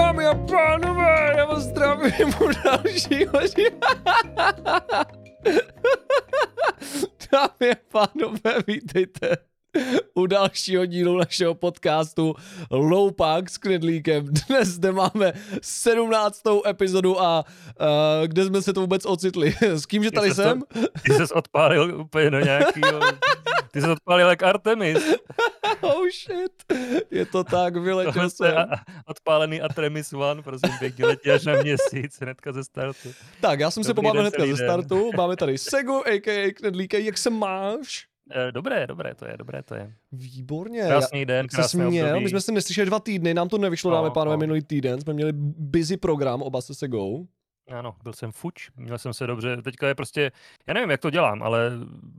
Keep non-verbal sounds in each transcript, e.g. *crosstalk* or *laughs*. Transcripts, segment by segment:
Dámy a pánové, já vás zdravím u dalšího Dámy a pánové, vítejte u dalšího dílu našeho podcastu Loupak s Knedlíkem. Dnes zde máme 17. epizodu a uh, kde jsme se to vůbec ocitli? S kým, že tady jsem? To, ty jsi odpálil úplně do nějakého... Ty jsi odpálil jak Artemis. *laughs* oh shit, je to tak, vyletěl jsem. odpálený Artemis One, prosím pěkně, letí až na měsíc, hnedka ze startu. Tak, já jsem se Dobrý pobavil den, hnedka ze startu. *laughs* Máme tady Segu, a.k.a. Knedlíke. Jak se máš? Eh, Dobré, dobré to je, dobré to je. Výborně. Krásný den, Jak se krásné směl? období. My jsme se neslyšeli dva týdny, nám to nevyšlo, No, dáme pánové, no. minulý týden. Jsme měli busy program, oba se Segou. Ano, byl jsem fuč, měl jsem se dobře, teďka je prostě, já nevím, jak to dělám, ale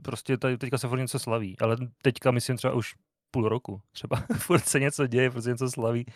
prostě tady, teďka se furt něco slaví, ale teďka myslím třeba už půl roku, třeba *laughs* furt se něco děje, furt se něco slaví,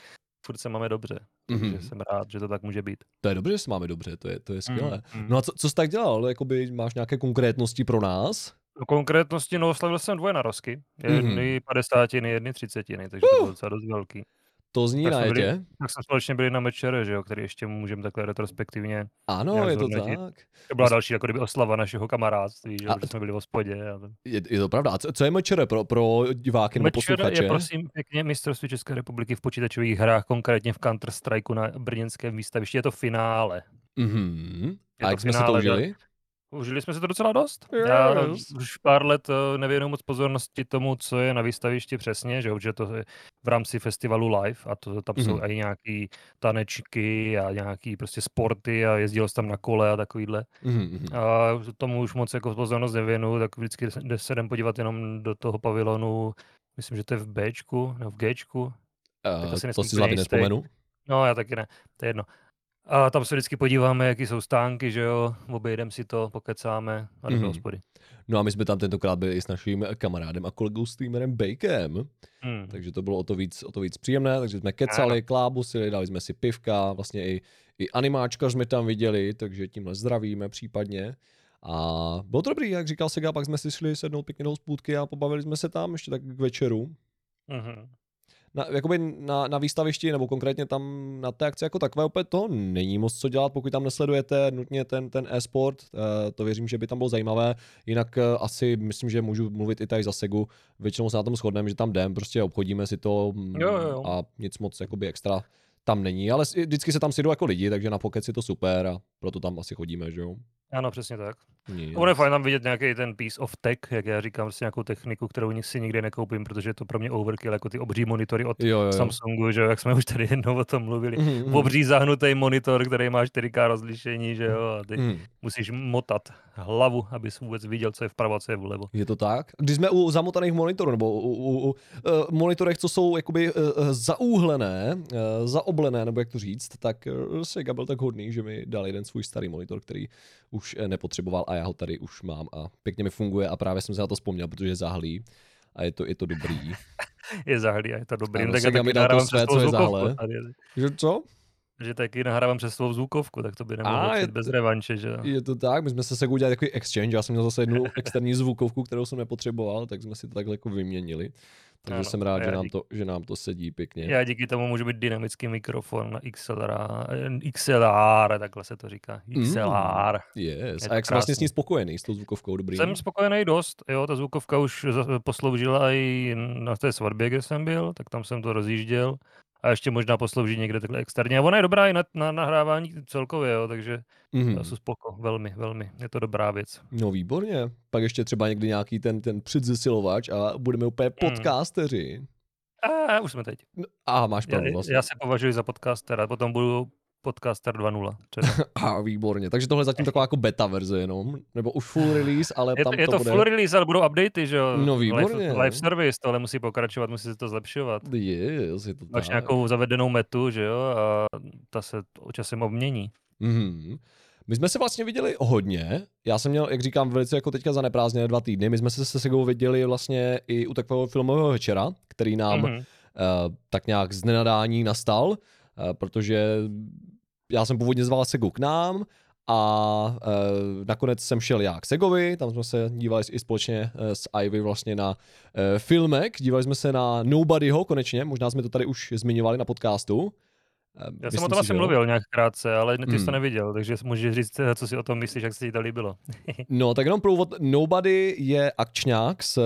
furt se máme dobře, takže Mhm. jsem rád, že to tak může být. To je dobře, že se máme dobře, to je, to je skvělé. Mm, mm. No a co, co jsi tak dělal? Jakoby máš nějaké konkrétnosti pro nás? V konkrétnosti, no, slavil jsem dvoje narozky. Mhm. Jedny padesátiny, jedny třicetiny, takže to bylo docela dost velký. To zní Tak na jsme byli-. Tak jsme společně byli na Mečere, že jo, který ještě můžeme takhle retrospektivně. Ano, je to zhodnotit. tak. To byla další jako kdyby oslava našeho kamarádství, že, A- že jsme byli v hospodě. A. Je, je to pravda. A co, co je mečere pro, pro diváky nebo posluchače? je prosím pěkně mistrovství České republiky v počítačových hrách, konkrétně v Counter Strikeu na brněnském výstavišti. Je to finále. Mhm. Je A to jak jsme se to užili? Užili jsme se to docela dost. Já už pár let eh, nevěnuju moc pozornosti tomu, co je na výstavišti přesně, že, jo, že to je v rámci festivalu live a to, tam jsou Mhm. i nějaký tanečky a nějaký prostě sporty a jezdilo se tam na kole a takovýhle. Mhm, mhm. A tomu už moc jako pozornost nevěnu, tak vždycky se- se jdem podívat jenom do toho pavilonu, myslím, že to je v Bčku nebo v Gčku. Eh, to si si úplně jistý. nespomenu. No já taky ne, to je jedno. A tam se vždycky podíváme, jaký jsou stánky, že jo, obejdem si to, pokecáme a jdeme Mhm. do hospody. No a my jsme tam tentokrát byli i s naším kamarádem a kolegou streamerem Bakem. Hmm. Takže to bylo o to víc, o to víc příjemné, takže jsme kecali, klábusili, dali jsme si pivka, vlastně i, i animáčka jsme tam viděli, takže tímhle zdravíme případně. A bylo to dobrý, jak říkal Sega, pak jsme si šli sednout pěkně do hospůdky a pobavili jsme se tam ještě tak k večeru. Mhm. Na, jakoby na, na výstavišti, nebo konkrétně tam na té akci jako takové opět to není moc co dělat, pokud tam nesledujete nutně ten, ten e-sport, eh, to věřím, že by tam bylo zajímavé, jinak eh, asi myslím, že můžu mluvit i tady za Segu, většinou se na tom shodneme, že tam jdem, prostě obchodíme si to mm, Jo, jo, a nic moc jakoby extra tam není, ale si- vždycky se tam sjedou jako lidi, takže na pokec je to super a proto tam asi chodíme, že jo. Ano, přesně tak. Nic. Ono je fajn tam vidět nějaký ten piece of tech, jak já říkám, prostě nějakou techniku, kterou si nikdy nekoupím, protože je to pro mě overkill, jako ty obří monitory od Jo, jo. Samsungu, že jo, jak jsme už tady jednou o tom mluvili. Mhm, mhm. Obří zahnutý monitor, který má 4K rozlišení, že jo, a ty Mhm. musíš motat hlavu, abys vůbec viděl, co je vpravo a co je vlevo. Je to tak? Když jsme u zamotaných monitorů, nebo u, u, u uh, monitorech, co jsou jakoby uh, zaúhlené, uh, zaoblené, nebo jak to říct, tak uh, Sega byl tak hodný, že mi dal jeden svůj starý monitor, který už nepotřeboval a já ho tady už mám a pěkně mi funguje a právě jsem se na to vzpomněl, protože je zahlý a je to, je to dobrý. *laughs* Je zahlý a je to dobrý. Ano, tak já taky nahrávám své, přes co je tady, že co? Že taky nahrávám přes svou zvukovku, tak to by A, nemohlo je přijít bez revanše, že. Je to tak, my jsme se Segu udělali takový exchange, já jsem měl zase jednu *laughs* externí zvukovku, kterou jsem nepotřeboval, tak jsme si to takhle jako vyměnili. Takže Ano, jsem rád, že nám, díky. to, že nám to sedí pěkně. Já díky tomu můžu být dynamický mikrofon na XLR, eh, XLR, takhle se to říká. XLR. Yes. Je A jak jsi vlastně s ní spokojený, s tou zvukovkou dobrý? Jsem spokojený dost, jo, ta zvukovka už posloužila i na té svatbě, kde jsem byl, tak tam jsem to rozjížděl. A ještě možná poslouží někde takhle externě. A ona je dobrá i na, na nahrávání celkově, jo, takže Mhm. já jsem spoko, velmi, velmi. Je to dobrá věc. No výborně. Pak ještě třeba někdy nějaký ten, ten předzesilovač a budeme úplně Hmm. podcasteři. A už jsme teď. No, Aha, máš Já, pravdu vlastně. já se považuji za podcastera, potom budu podcaster 2.0. třeba. *laughs* Aha, výborně. Takže tohle je zatím taková jako beta verze jenom, nebo už full *laughs* release, ale Je tam to, je to bude... full release, ale budou updaty, že jo? No, výborně. Live, live service, tohle musí pokračovat, musí se to zlepšovat. Yes, je to Máš tak. nějakou zavedenou metu, že jo? A ta se časem obmění. Mhm. My jsme se vlastně viděli hodně. Já jsem měl, jak říkám, velice jako teďka zaneprázdněné dva týdny. My jsme se se Segou viděli vlastně i u takového filmového večera, který nám Mhm. uh, tak nějak z nenadání nastal, uh, protože já jsem původně zval Segu k nám a uh, nakonec jsem šel já k Segovi, tam jsme se dívali i společně uh, s Ivy vlastně na uh, filmek, dívali jsme se na Nobodyho konečně, možná jsme to tady už zmiňovali na podcastu. Já jsem o tom asi mluvil nějak krátce, ale ty hmm. jsi to hmm. neviděl, takže můžeš říct, co si o tom myslíš, jak se ti to líbilo. *laughs* no, tak jenom pro úvod, Nobody je akčňák s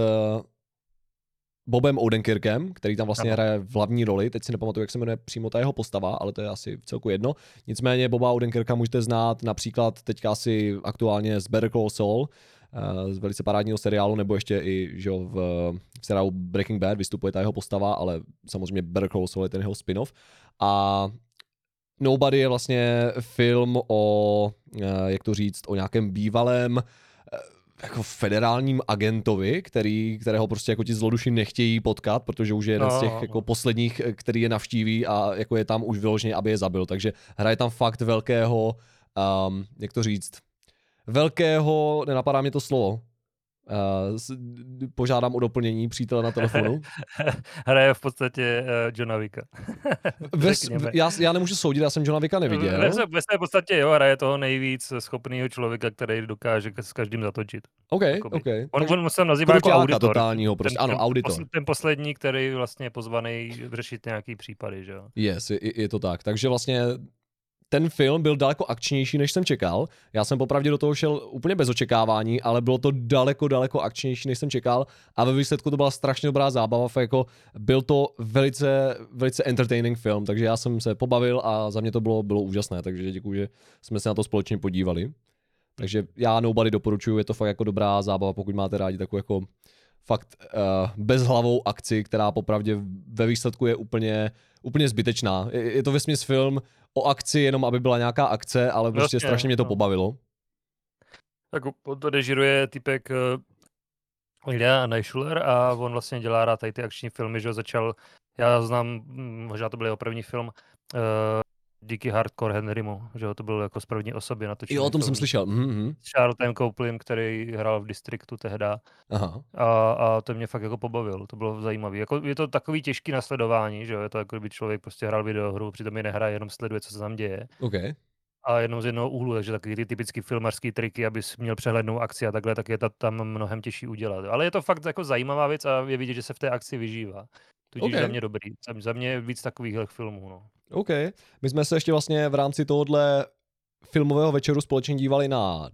Bobem Odenkirkem, který tam vlastně hraje v hlavní roli. Teď si nepamatuju, jak se jmenuje přímo ta jeho postava, ale to je asi v celku jedno. Nicméně Boba Odenkirka můžete znát například teďka asi aktuálně z Better Call Saul, eh, z velice parádního seriálu, nebo ještě i že v, v seriálu Breaking Bad vystupuje ta jeho postava, ale samozřejmě Better Call Saul je ten jeho spin-off. A Nobody je vlastně film o, eh, jak to říct, o nějakém bývalém jako federálním agentovi, který, kterého prostě jako ti zloduši nechtějí potkat, protože už je jeden no, z těch no. jako posledních, který je navštíví a jako je tam už vyloženě, aby je zabil. Takže hraje tam fakt velkého, um, jak to říct, velkého, nenapadá mě to slovo, Uh, požádám o doplnění přítele na telefonu. *laughs* Hraje v podstatě uh, Johna Vicka. *laughs* Ves, já, já nemůžu soudit, já jsem Johna Vicka neviděl. Ve, ve své podstatě jo, hraje toho nejvíc schopného člověka, který dokáže s každým zatočit. OK, OK. On, on se nazývá jako auditor. totálního, prostě, ten, ano, auditor. Ten, ten poslední, který vlastně je pozvaný řešit nějaký případy, že jo. Yes, je, je to tak. Takže vlastně ten film byl daleko akčnější, než jsem čekal. Já jsem popravdě do toho šel úplně bez očekávání, ale bylo to daleko, daleko akčnější, než jsem čekal a ve výsledku to byla strašně dobrá zábava, jako byl to velice, velice entertaining film, takže já jsem se pobavil a za mě to bylo, bylo úžasné, takže děkuji, že jsme se na to společně podívali. Takže já Nobody doporučuji, je to fakt jako dobrá zábava, pokud máte rádi takovou jako fakt uh, bezhlavou akci, která popravdě ve výsledku je úplně, úplně zbytečná. Je, je to vesměs film o akci, jenom aby byla nějaká akce, ale prostě Jasně, strašně mě to no. pobavilo. Tak to režiruje typek uh, Ilya Neischuler a on vlastně dělá rád tady ty akční filmy, že začal, já znám, hm, možná to byl jeho první film, uh, díky Hardcore Henrymu, že jo, to byl jako z první osoby natočený. Jo, o tom jsem slyšel. Mm-hmm. S Charlotem Coplem, který hrál v Districtu tehda. Aha. A, a to mě fakt jako pobavil, to bylo zajímavé. Jako, je to takový těžký nasledování, že jo, je to jako kdyby člověk prostě hrál videohru, přitom je nehraje, jenom sleduje, co se tam děje. Okay. A jenom z jednoho úhlu, takže takový ty typický filmarský triky, abys měl přehlednou akci a takhle, tak je to tam mnohem těžší udělat. Ale je to fakt jako zajímavá věc a je vidět, že se v té akci vyžívá. Tudíž okay. za mě dobrý. Za, za mě víc takových filmů. No. OK. My jsme se ještě vlastně v rámci tohohle filmového večeru společně dívali na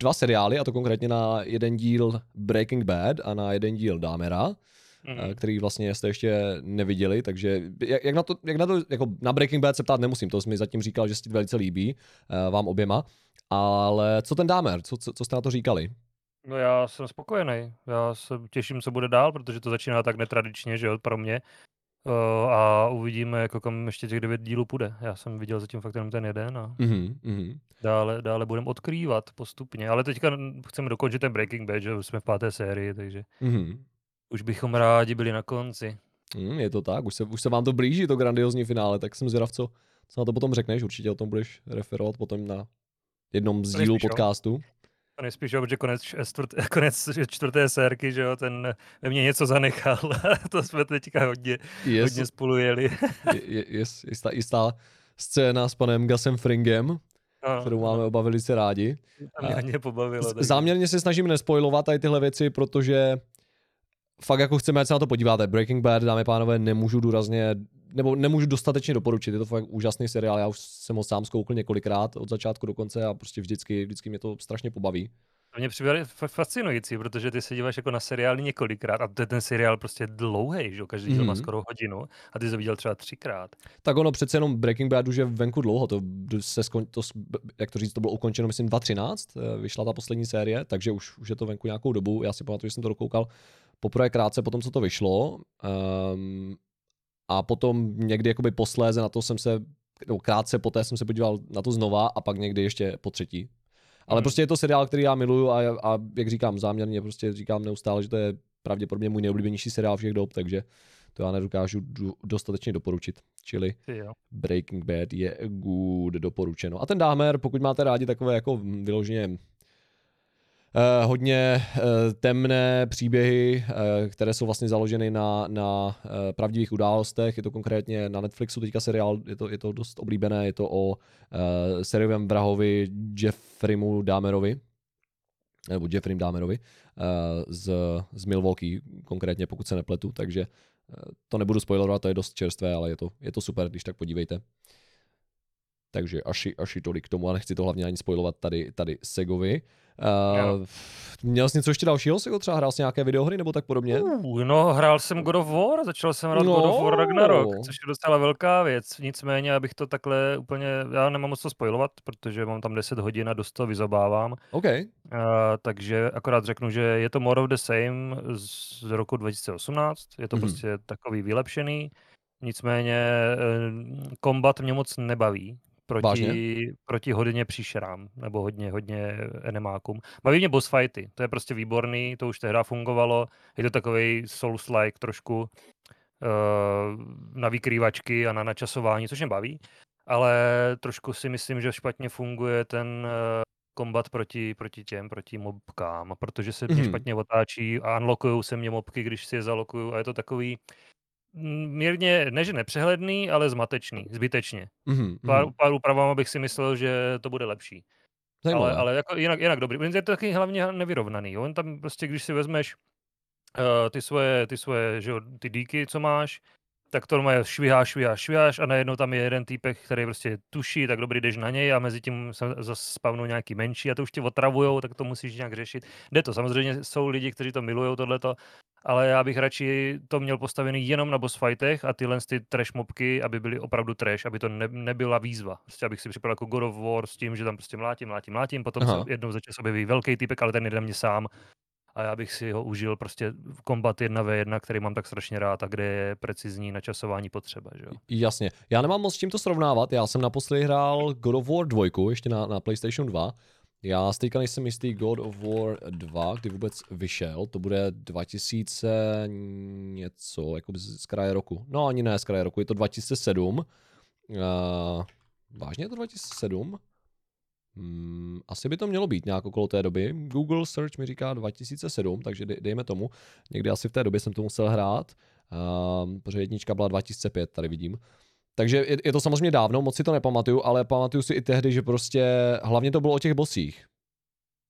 dva seriály, a to konkrétně na jeden díl Breaking Bad a na jeden díl Dámera, mm. který vlastně jste ještě neviděli, takže jak, jak, na to, jak na to, jako na Breaking Bad se ptát nemusím, to jsi mi zatím říkal, že se ti velice líbí, eh, vám oběma, ale co ten Dámer, co, co, co jste na to říkali? No já jsem spokojený. Já se těším, co bude dál, protože to začíná tak netradičně, že jo, pro mě. Uh, a uvidíme, jako kam ještě těch devět dílů půjde. Já jsem viděl zatím fakt jenom ten jeden a mm-hmm. dále, dále budeme odkrývat postupně. Ale teďka chceme dokončit ten Breaking Bad, že jsme v páté sérii, takže mm-hmm. už bychom rádi byli na konci. Mm, je to tak, už se, už se vám to blíží, to grandiozní finále, tak jsem zvědav, co, co na to potom řekneš, určitě o tom budeš referovat potom na jednom z dílů podcastu. To nejspíš, protože konec, čtvrt, *laughs* konec čtvrté sérky, že jo, ten ve mně něco zanechal. *laughs* to jsme teďka hodně, yes. hodně spolu jeli. *laughs* je, je, jistá, jistá scéna s panem Gasem Fringem, no, kterou máme no. oba velice rádi. To mě ani pobavilo. Tak... Záměrně se snažím nespoilovat tady tyhle věci, protože fakt jako chceme, ať se na to podíváte. Breaking Bad, dámy a pánové, nemůžu důrazně, nebo nemůžu dostatečně doporučit. Je to fakt úžasný seriál, já už jsem ho sám zkoukl několikrát od začátku do konce a prostě vždycky, vždycky mě to strašně pobaví. To mě přijde fascinující, protože ty se díváš jako na seriály několikrát a to je ten seriál prostě dlouhý, že každý díl mm-hmm. má mhm. skoro hodinu a ty jsi to viděl třeba třikrát. Tak ono přece jenom Breaking Bad už je venku dlouho, to se skon, to, jak to říct, to bylo ukončeno myslím 2013, eh, vyšla ta poslední série, takže už, už je to venku nějakou dobu, já si pamatuju, že jsem to dokoukal poprvé krátce potom, co to vyšlo. Um, a potom někdy jakoby posléze na to jsem se, no krátce poté jsem se podíval na to znova a pak někdy ještě po třetí. Ale hmm. prostě je to seriál, který já miluju a, a jak říkám záměrně, prostě říkám neustále, že to je pravděpodobně můj nejoblíbenější seriál všech dob, takže to já nedokážu dostatečně doporučit. Čili Breaking Bad je good doporučeno. A ten Dámer, pokud máte rádi takové jako vyloženě Uh, hodně uh, temné příběhy, uh, které jsou vlastně založeny na, na pravdivých událostech. Je to konkrétně na Netflixu teďka seriál, je to, je to dost oblíbené, je to o seriovém vrahovi Jeffreymu Dahmerovi, nebo Jeffrey Dahmerovi z, z Milwaukee, konkrétně pokud se nepletu, takže to nebudu spoilerovat, to je dost čerstvé, ale je to, je to super, když tak podívejte. Takže až, až tolik k tomu a nechci to hlavně ani spojovat tady, tady Segovi. Uh, měl jsi něco ještě dalšího? Sego třeba hrál jsi nějaké videohry nebo tak podobně? Uh, no, hrál jsem God of War, začal jsem hrát no. God of War Ragnarok, což je docela velká věc. Nicméně, abych to takhle úplně, já nemám moc co spojovat, protože mám tam 10 hodin a dost to vyzobávám. OK. Uh, takže akorát řeknu, že je to more of the same z roku 2018, je to mm-hmm. prostě takový vylepšený. Nicméně kombat mě moc nebaví, proti, proti hodně příšerám, nebo hodně, hodně enemákům. Baví mě boss fighty, to je prostě výborný, to už tehdy fungovalo, je to takový Souls-like trošku uh, na vykrývačky a na načasování, což mě baví, ale trošku si myslím, že špatně funguje ten uh, kombat proti, proti těm, proti mobkám, protože se mm-hmm. špatně otáčí a unlockují se mě mobky, když si je zalokuju a je to takový, mírně, ne že nepřehledný, ale zmatečný, zbytečně. Mm-hmm. Pár, pár úpravám bych si myslel, že to bude lepší. Zajímavé. Ale, ale jako jinak, jinak dobrý. Je to taky hlavně nevyrovnaný. Jo? On tam prostě, když si vezmeš uh, ty svoje, ty svoje, že jo, ty díky, co máš, tak to má šviháš, šviháš, šviháš a najednou tam je jeden týpek, který prostě tuší, tak dobrý, jdeš na něj a mezi tím se zase spavnou nějaký menší a to už tě otravujou, tak to musíš nějak řešit. Jde to, samozřejmě jsou lidi, kteří to milují tohleto, ale já bych radši to měl postavený jenom na boss fightech a tyhle ty trash mobky, aby byly opravdu trash, aby to ne, nebyla výzva. Prostě abych si připadal jako God of War s tím, že tam prostě mlátím, mlátím, mlátím, potom Aha. se jednou za čas objeví velký typek, ale ten jde na mě sám a já bych si ho užil prostě v kombat 1v1, který mám tak strašně rád a kde je precizní načasování potřeba. Že jo? Jasně. Já nemám moc s čím to srovnávat. Já jsem naposledy hrál God of War 2, ještě na, na PlayStation 2 já teďka nejsem jistý God of War 2, kdy vůbec vyšel, to bude 2000 něco, jako z kraje roku. No ani ne z kraje roku, je to 2007. Uh, vážně je to 2007? Hmm, asi by to mělo být nějak okolo té doby. Google search mi říká 2007, takže dejme tomu. Někdy asi v té době jsem to musel hrát, uh, protože jednička byla 2005, tady vidím. Takže je, je to samozřejmě dávno, moc si to nepamatuju, ale pamatuju si i tehdy, že prostě hlavně to bylo o těch bosích.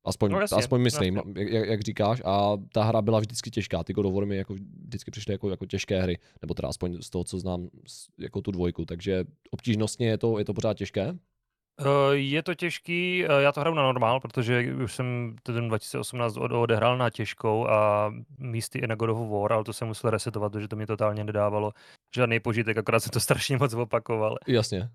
Aspoň, no jasně, aspoň myslím, jasně. jak, jak, říkáš. A ta hra byla vždycky těžká. Ty God of War mi jako vždycky přišly jako, jako těžké hry. Nebo teda aspoň z toho, co znám, jako tu dvojku. Takže obtížnostně je to, je to pořád těžké? Eh, je to těžký, eh, já to hraju na normál, protože už jsem ten 2018 odehrál na těžkou a místy i na God of War, ale to jsem musel resetovat, protože to mi totálně nedávalo žádný požitek, akorát jsem to *laughs* strašně moc opakoval. Jasně.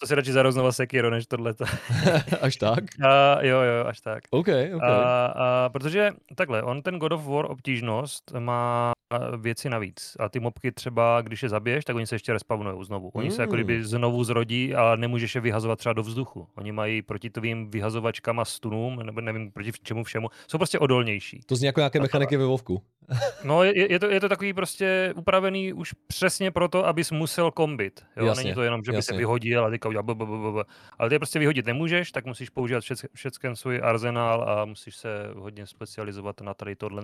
To si radši znova Sekiro, než tohleto. *laughs* až tak? A, jo, jo, až tak. OK, OK. A, a, protože takhle, on ten God of War obtížnost má věci navíc. A ty mobky třeba, když je zabiješ, tak oni se ještě respawnují znovu. Oni mm. se jako kdyby hmm. znovu zrodí, ale nemůžeš je vyhazovat třeba do vzduchu. Oni mají proti tvým vyhazovačkám a stunům, nebo nevím proti čemu všemu, jsou prostě odolnější. To zní jako nějaké mechaniky ve Vovku. *laughs* no, je, je, to, je to takový prostě upravený už přesně proto, abys musel kombit. Jo? Jasně, Není to jenom, že by jasně. se vyhodil a teďka udělal Ale ty prostě vyhodit nemůžeš, tak musíš používat všechny svůj arzenál a musíš se hodně specializovat na tady tohle.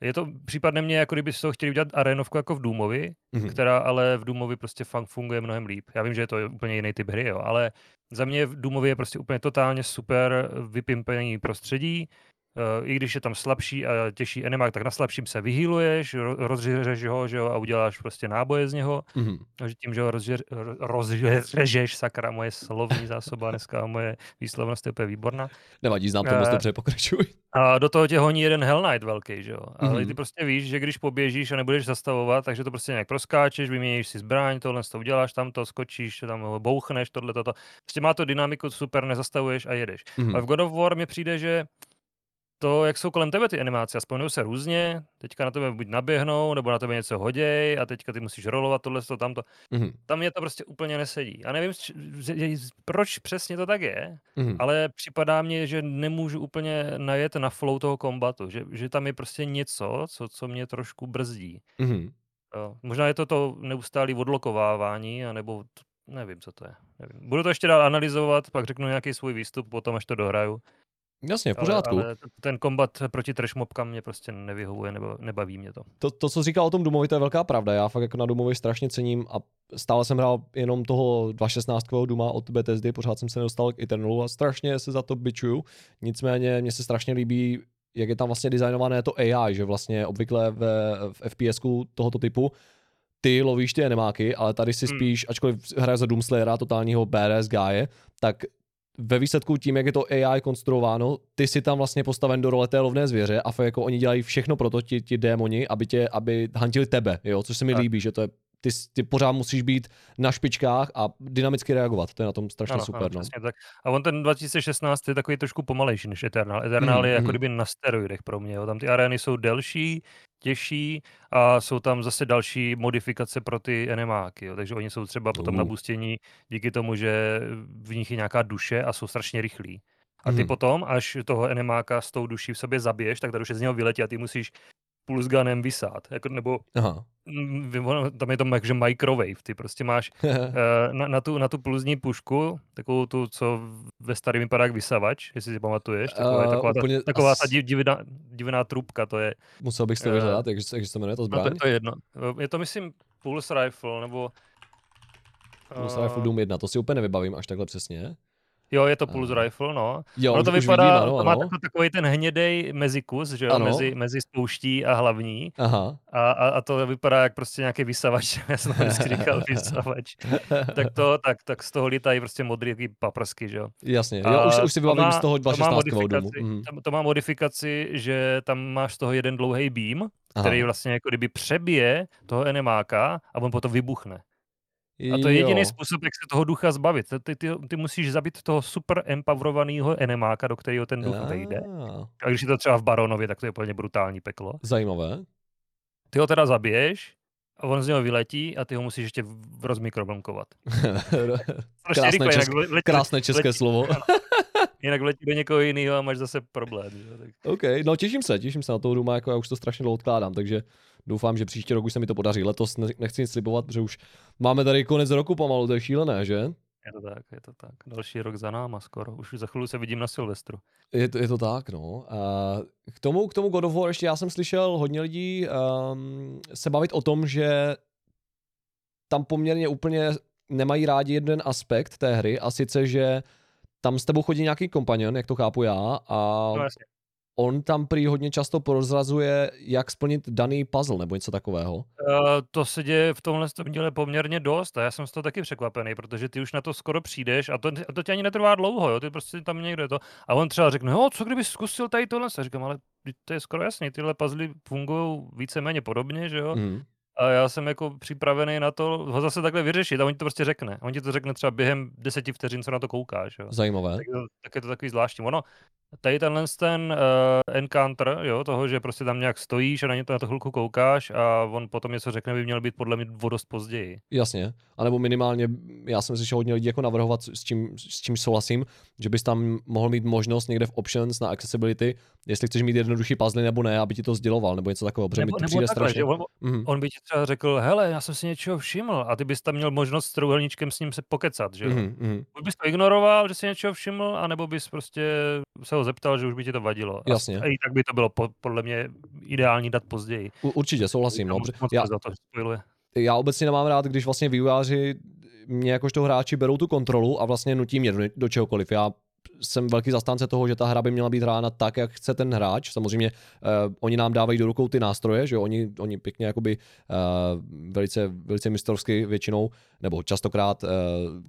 Je to případně mě, jako kdyby to chtěli udělat arénovku jako v Doomovi, mm-hmm. která ale v Doomovi prostě funguje mnohem líp. Já vím, že je to úplně jiný typ hry, jo, ale za mě v Doomovi je prostě úplně totálně super vypimpený prostředí, i když je tam slabší a těžší enemák, tak na slabším se vyhýluješ, rozřežeš ho že jo, a uděláš prostě náboje z něho. Mm-hmm. Že tím, že ho rozřežeš, sakra, moje slovní zásoba *laughs* dneska moje výslovnost je úplně výborná. Nevadí, znám to moc dobře, pokračuj. A do toho tě honí jeden Hell Knight velký, že jo. Ale mm-hmm. ty prostě víš, že když poběžíš a nebudeš zastavovat, takže to prostě nějak proskáčeš, vyměníš si zbraň, tohle to uděláš, tam to skočíš, tam ho bouchneš, tohle toto. Prostě má to dynamiku super, nezastavuješ a jedeš. Mm-hmm. A v God of War mi přijde, že to, jak jsou kolem tebe ty animáce, a se různě, teďka na tebe buď naběhnou, nebo na tebe něco hoděj a teďka ty musíš rolovat tohle, to, tamto. Mm-hmm. Tam mě to prostě úplně nesedí. A nevím, proč přesně to tak je, mm-hmm. ale připadá mně, že nemůžu úplně najet na flow toho kombatu, že, že tam je prostě něco, co, co mě trošku brzdí. Mm-hmm. Jo. Možná je to to neustálé odlokovávání, anebo nevím, co to je. Nevím. Budu to ještě dál analyzovat, pak řeknu nějaký svůj výstup, potom až to dohraju. Jasně, v pořádku. Ale, ale ten kombat proti trashmobkám mě prostě nevyhovuje, nebo nebaví mě to. to. To, co říkal o tom Dumovi, to je velká pravda. Já fakt jako na Dumovi strašně cením a stále jsem hrál jenom toho 2.16 Duma od Bethesdy, pořád jsem se nedostal k Eternalu a strašně se za to bičuju. Nicméně mně se strašně líbí, jak je tam vlastně designované to AI, že vlastně obvykle v, v FPS tohoto typu ty lovíš ty enemáky, ale tady si Hmm. spíš, ačkoliv hraje za Doomslayera, totálního badass guye, tak ve výsledku tím, jak je to AI konstruováno, ty si tam vlastně postaven do role té lovné zvěře a fakt jako oni dělají všechno pro to, ti, ti démoni, aby tě, aby hantili tebe, jo, což se mi Tak. líbí, že to je ty, ty pořád musíš být na špičkách a dynamicky reagovat. To je na tom strašně Ano, super. ano, no. přesně tak. A on ten 2016 je takový trošku pomalejší než Eternal. Eternal Mhm, je jako mhm. kdyby na steroidech pro mě. Jo. Tam ty arény jsou delší, těžší a jsou tam zase další modifikace pro ty enemáky. Jo. Takže oni jsou třeba potom Uh. nabustění díky tomu, že v nich je nějaká duše a jsou strašně rychlí. A ty Mhm. potom, až toho enemáka s tou duší v sobě zabiješ, tak ta duše z něho vyletí a ty musíš pulsgunem vysát. Jako, nebo Aha. tam je to jakože microwave. Ty prostě máš *laughs* Eh, na, na, tu, na tu pulzní pušku, takovou tu, co ve starém vypadá jak vysavač, jestli si pamatuješ, taková, Eh, taková, ta, úplně taková ta as- div- divná, divná trubka, to je, Musel bych si to Eh, vyhledat, jak, jak se to jmenuje, to no to, zbraň? to je jedno. Eh, Je to myslím Pulse Rifle, nebo... Pulse eh, Rifle Doom 1, to si úplně nevybavím až takhle přesně. Jo, je to Pulse Rifle, no. Jo, ono už, to už vypadá, vidím, ano, to má ano. takový, takový ten hnědej mezikus, že jo, Ano. mezi, mezi spouští a hlavní. Aha. A, a, a to vypadá jak prostě nějaký vysavač, *laughs* já jsem to vždycky říkal *laughs* vysavač. Tak to, tak, tak z toho lítají prostě modrý jaký paprsky, že jo. Jasně, A jo, už, už si to vybavím má- z toho to má 216 domu. modifikaci, Mhm. to, to má modifikaci, že tam máš z toho jeden dlouhý beam, který Aha. vlastně jako kdyby přebije toho enemáka a on potom vybuchne. A to je jediný Jo. způsob, jak se toho ducha zbavit. Ty, ty, ty musíš zabít toho super empowerovaného enemáka, do kterého ten duch vejde. Ah, A když je to třeba v Baronově, tak to je úplně brutální peklo. Zajímavé. Ty ho teda zabiješ, a on z něho vyletí a ty ho musíš ještě. Prostě *laughs* Krásné, rychle, jinak české, letí, krásné české letí- slovo. *laughs* jinak letí do někoho jiného a máš zase problém. Že? Tak, OK, no těším se, těším se na toho Duma, jako já už to strašně dlouho odkládám, takže doufám, že příští rok už se mi to podaří. Letos ne- nechci nic slibovat, protože už máme tady konec roku pomalu, to je šílené, že? je to tak, je to tak. Další rok za náma skoro. Už za chvíli se vidím na Silvestru. Je to, je to tak, no. A k tomu, k tomu God of War ještě já jsem slyšel hodně lidí um, se bavit o tom, že tam poměrně úplně nemají rádi jeden aspekt té hry a sice, že tam s tebou chodí nějaký kompanion, jak to chápu já, a No jasně. On tam prý hodně často prozrazuje, jak splnit daný puzzle nebo něco takového. Uh, to se děje v tomhle tom díle poměrně dost a já jsem z toho taky překvapený, protože ty už na to skoro přijdeš a to, a to ti ani netrvá dlouho, jo? ty prostě tam někde je to. A on třeba řekne, jo, co kdyby zkusil tady tohle? A říkám, ale to je skoro jasný, tyhle puzzle fungují víceméně podobně, že jo? Mm. A já jsem jako připravený na to ho zase takhle vyřešit a on ti to prostě řekne. On ti to řekne třeba během deseti vteřin, co na to koukáš. Jo? Zajímavé. Tak, tak je to takový zvláštní. Ono, tady tenhle ten uh, encounter, jo, toho, že prostě tam nějak stojíš a na ně to na to chvilku koukáš a on potom něco řekne, by měl být podle mě o dost později. Jasně, anebo minimálně, já jsem slyšel hodně lidí jako navrhovat, s čím, s čím souhlasím, že bys tam mohl mít možnost někde v options na accessibility, jestli chceš mít jednodušší puzzle nebo ne, aby ti to sděloval, nebo něco takového, protože mi Nebo, to nebo přijde takhle, strašně. on, Mhm. on by ti třeba řekl, hele, já jsem si něčeho všiml a ty bys tam měl možnost s trouhelníčkem s ním se pokecat, že jo? Mhm, mhm. Buď bys to ignoroval, že si něčeho všiml, anebo bys prostě se ho zeptal, že už by ti to vadilo. Jasně. A i tak by to bylo po, podle mě ideální dát později. U- Určitě, souhlasím. No. Já, za to spojuje. já obecně nemám rád, když vlastně vývojáři mě jakožto hráči berou tu kontrolu a vlastně nutí mě do, do čehokoliv. Já jsem velký zastánce toho, že ta hra by měla být hrána tak, jak chce ten hráč. Samozřejmě uh, oni nám dávají do rukou ty nástroje, že oni, oni pěkně jakoby uh, velice, velice mistrovsky většinou, nebo častokrát uh,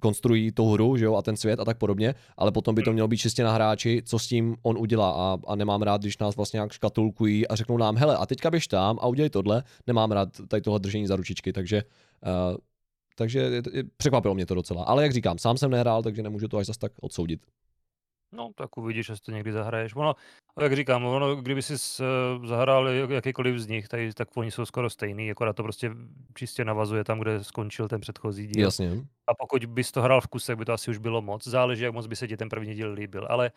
konstruují tu hru, že jo, a ten svět a tak podobně, ale potom by to mělo být čistě na hráči, co s tím on udělá a, a nemám rád, když nás vlastně nějak škatulkují a řeknou nám, hele, a teďka běž tam a udělej tohle, nemám rád tady tohle držení za ručičky, takže uh, takže je- je- překvapilo mě to docela. Ale jak říkám, sám jsem nehrál, takže nemůžu to až zas tak odsoudit. No, tak uvidíš, jestli to někdy zahraješ. Ono, jak říkám, ono, kdyby si zahrál jak- jakýkoliv z nich, tady, tak oni jsou skoro stejný, akorát to prostě čistě navazuje tam, kde skončil ten předchozí díl. Jasně. A pokud bys to hrál v kuse, by to asi už bylo moc. Záleží, jak moc by se ti ten první díl líbil. Ale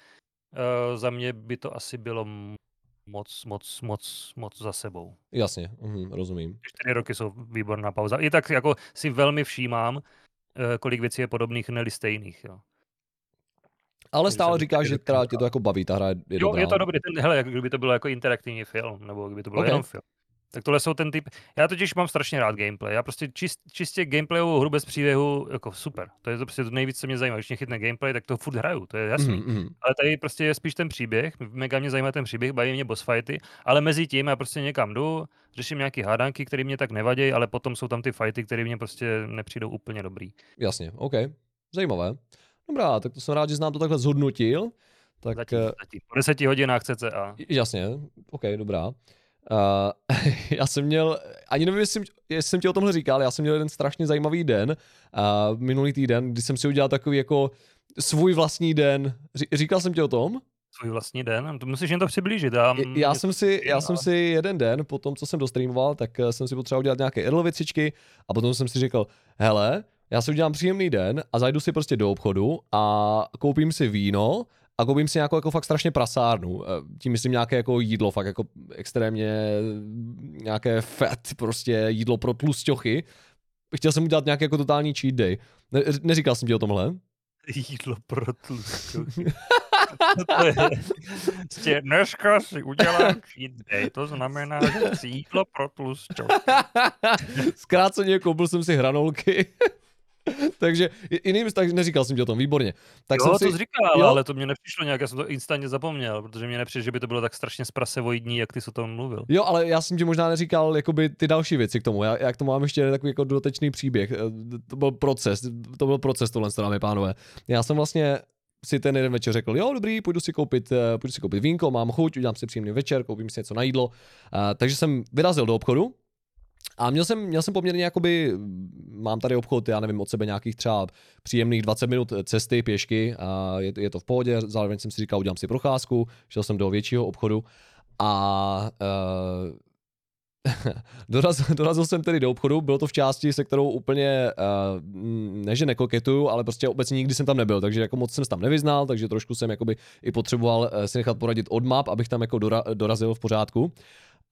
uh, za mě by to asi bylo moc, moc, moc, moc za sebou. Jasně, mhm, rozumím. Ty čtyři roky jsou výborná pauza. I tak jako si velmi všímám, eh, kolik věcí je podobných, neli stejných. Jo. Ale stále říkáš, že teda tě to jako baví, ta hra je, je Jo, dobrá. je to dobrý, ten, hele, jak kdyby to byl jako interaktivní film, nebo kdyby to byl Ok. jenom film. Tak tohle jsou ten typ. Já totiž mám strašně rád gameplay. Já prostě čist, čistě gameplayovou hru bez příběhu, jako super. To je to prostě to nejvíc, co mě zajímá. Když mě chytne gameplay, tak to furt hraju, to je jasný. Mm-hmm. Ale tady prostě je spíš ten příběh. Mega mě zajímá ten příběh, baví mě boss fighty, ale mezi tím já prostě někam jdu, řeším nějaký hádanky, které mě tak nevadí, ale potom jsou tam ty fighty, které mě prostě nepřijdou úplně dobrý. Jasně, OK. Zajímavé. Dobrá, tak to jsem rád, že znám to takhle zhodnotil. Tak, zatím, eh, zatím. Po deseti hodinách CCA. Jasně, OK, dobrá. Uh, *laughs* já jsem měl, ani nevím, jestli, jestli jsem ti o tomhle říkal, já jsem měl jeden strašně zajímavý den, uh, minulý týden, kdy jsem si udělal takový jako svůj vlastní den. Říkal jsem ti o tom? Svůj vlastní den? To musíš jen to přiblížit. Já, já, jsem si, já jsem si jeden den, po tom, co jsem dostreamoval, tak jsem si potřeboval udělat nějaké edlověcičky a potom jsem si řekl, hele, já si udělám příjemný den a zajdu si prostě do obchodu a koupím si víno a koupím si nějakou jako fakt strašně prasárnu. Eh, tím myslím nějaké jako jídlo, fakt jako extrémně nějaké fat, prostě jídlo pro tlusťochy. Chtěl jsem udělat nějaký jako totální cheat day. Ne, neříkal jsem ti o tomhle? Jídlo pro tlusťochy. *laughs* je, prostě dneska si udělám cheat day, to znamená, že si jídlo pro tlusťochy. *laughs* Zkráceně koupil jsem si hranolky. *laughs* Takže jiným, tak neříkal jsem ti o tom, výborně. Tak jo, jsem si... to říkal, jo? ale to mě nepřišlo nějak, já jsem to instantně zapomněl, protože mě nepřišlo, že by to bylo tak strašně sprasevoidní, jak ty jsi o tom mluvil. Jo, ale já jsem ti možná neříkal jakoby ty další věci k tomu. Já, já k tomu mám ještě takový jako dotečný příběh. Eh, to byl proces, to byl proces tohle, dámy pánové. Já jsem vlastně si ten jeden večer řekl, jo, dobrý, půjdu si koupit, eh, půjdu si koupit vínko, mám chuť, udělám si příjemný večer, koupím si něco na jídlo. Uh, takže jsem vyrazil do obchodu, a měl jsem, měl jsem poměrně jakoby, mám tady obchod, já nevím, od sebe nějakých třeba příjemných 20 minut cesty pěšky a je, je to v pohodě, zároveň jsem si říkal, udělám si procházku, šel jsem do většího obchodu a uh, *laughs* dorazil, dorazil jsem tedy do obchodu, bylo to v části, se kterou úplně, uh, ne že nekoketuju, ale prostě obecně nikdy jsem tam nebyl, takže jako moc jsem tam nevyznal, takže trošku jsem jakoby i potřeboval uh, si nechat poradit od map, abych tam jako dora, dorazil v pořádku.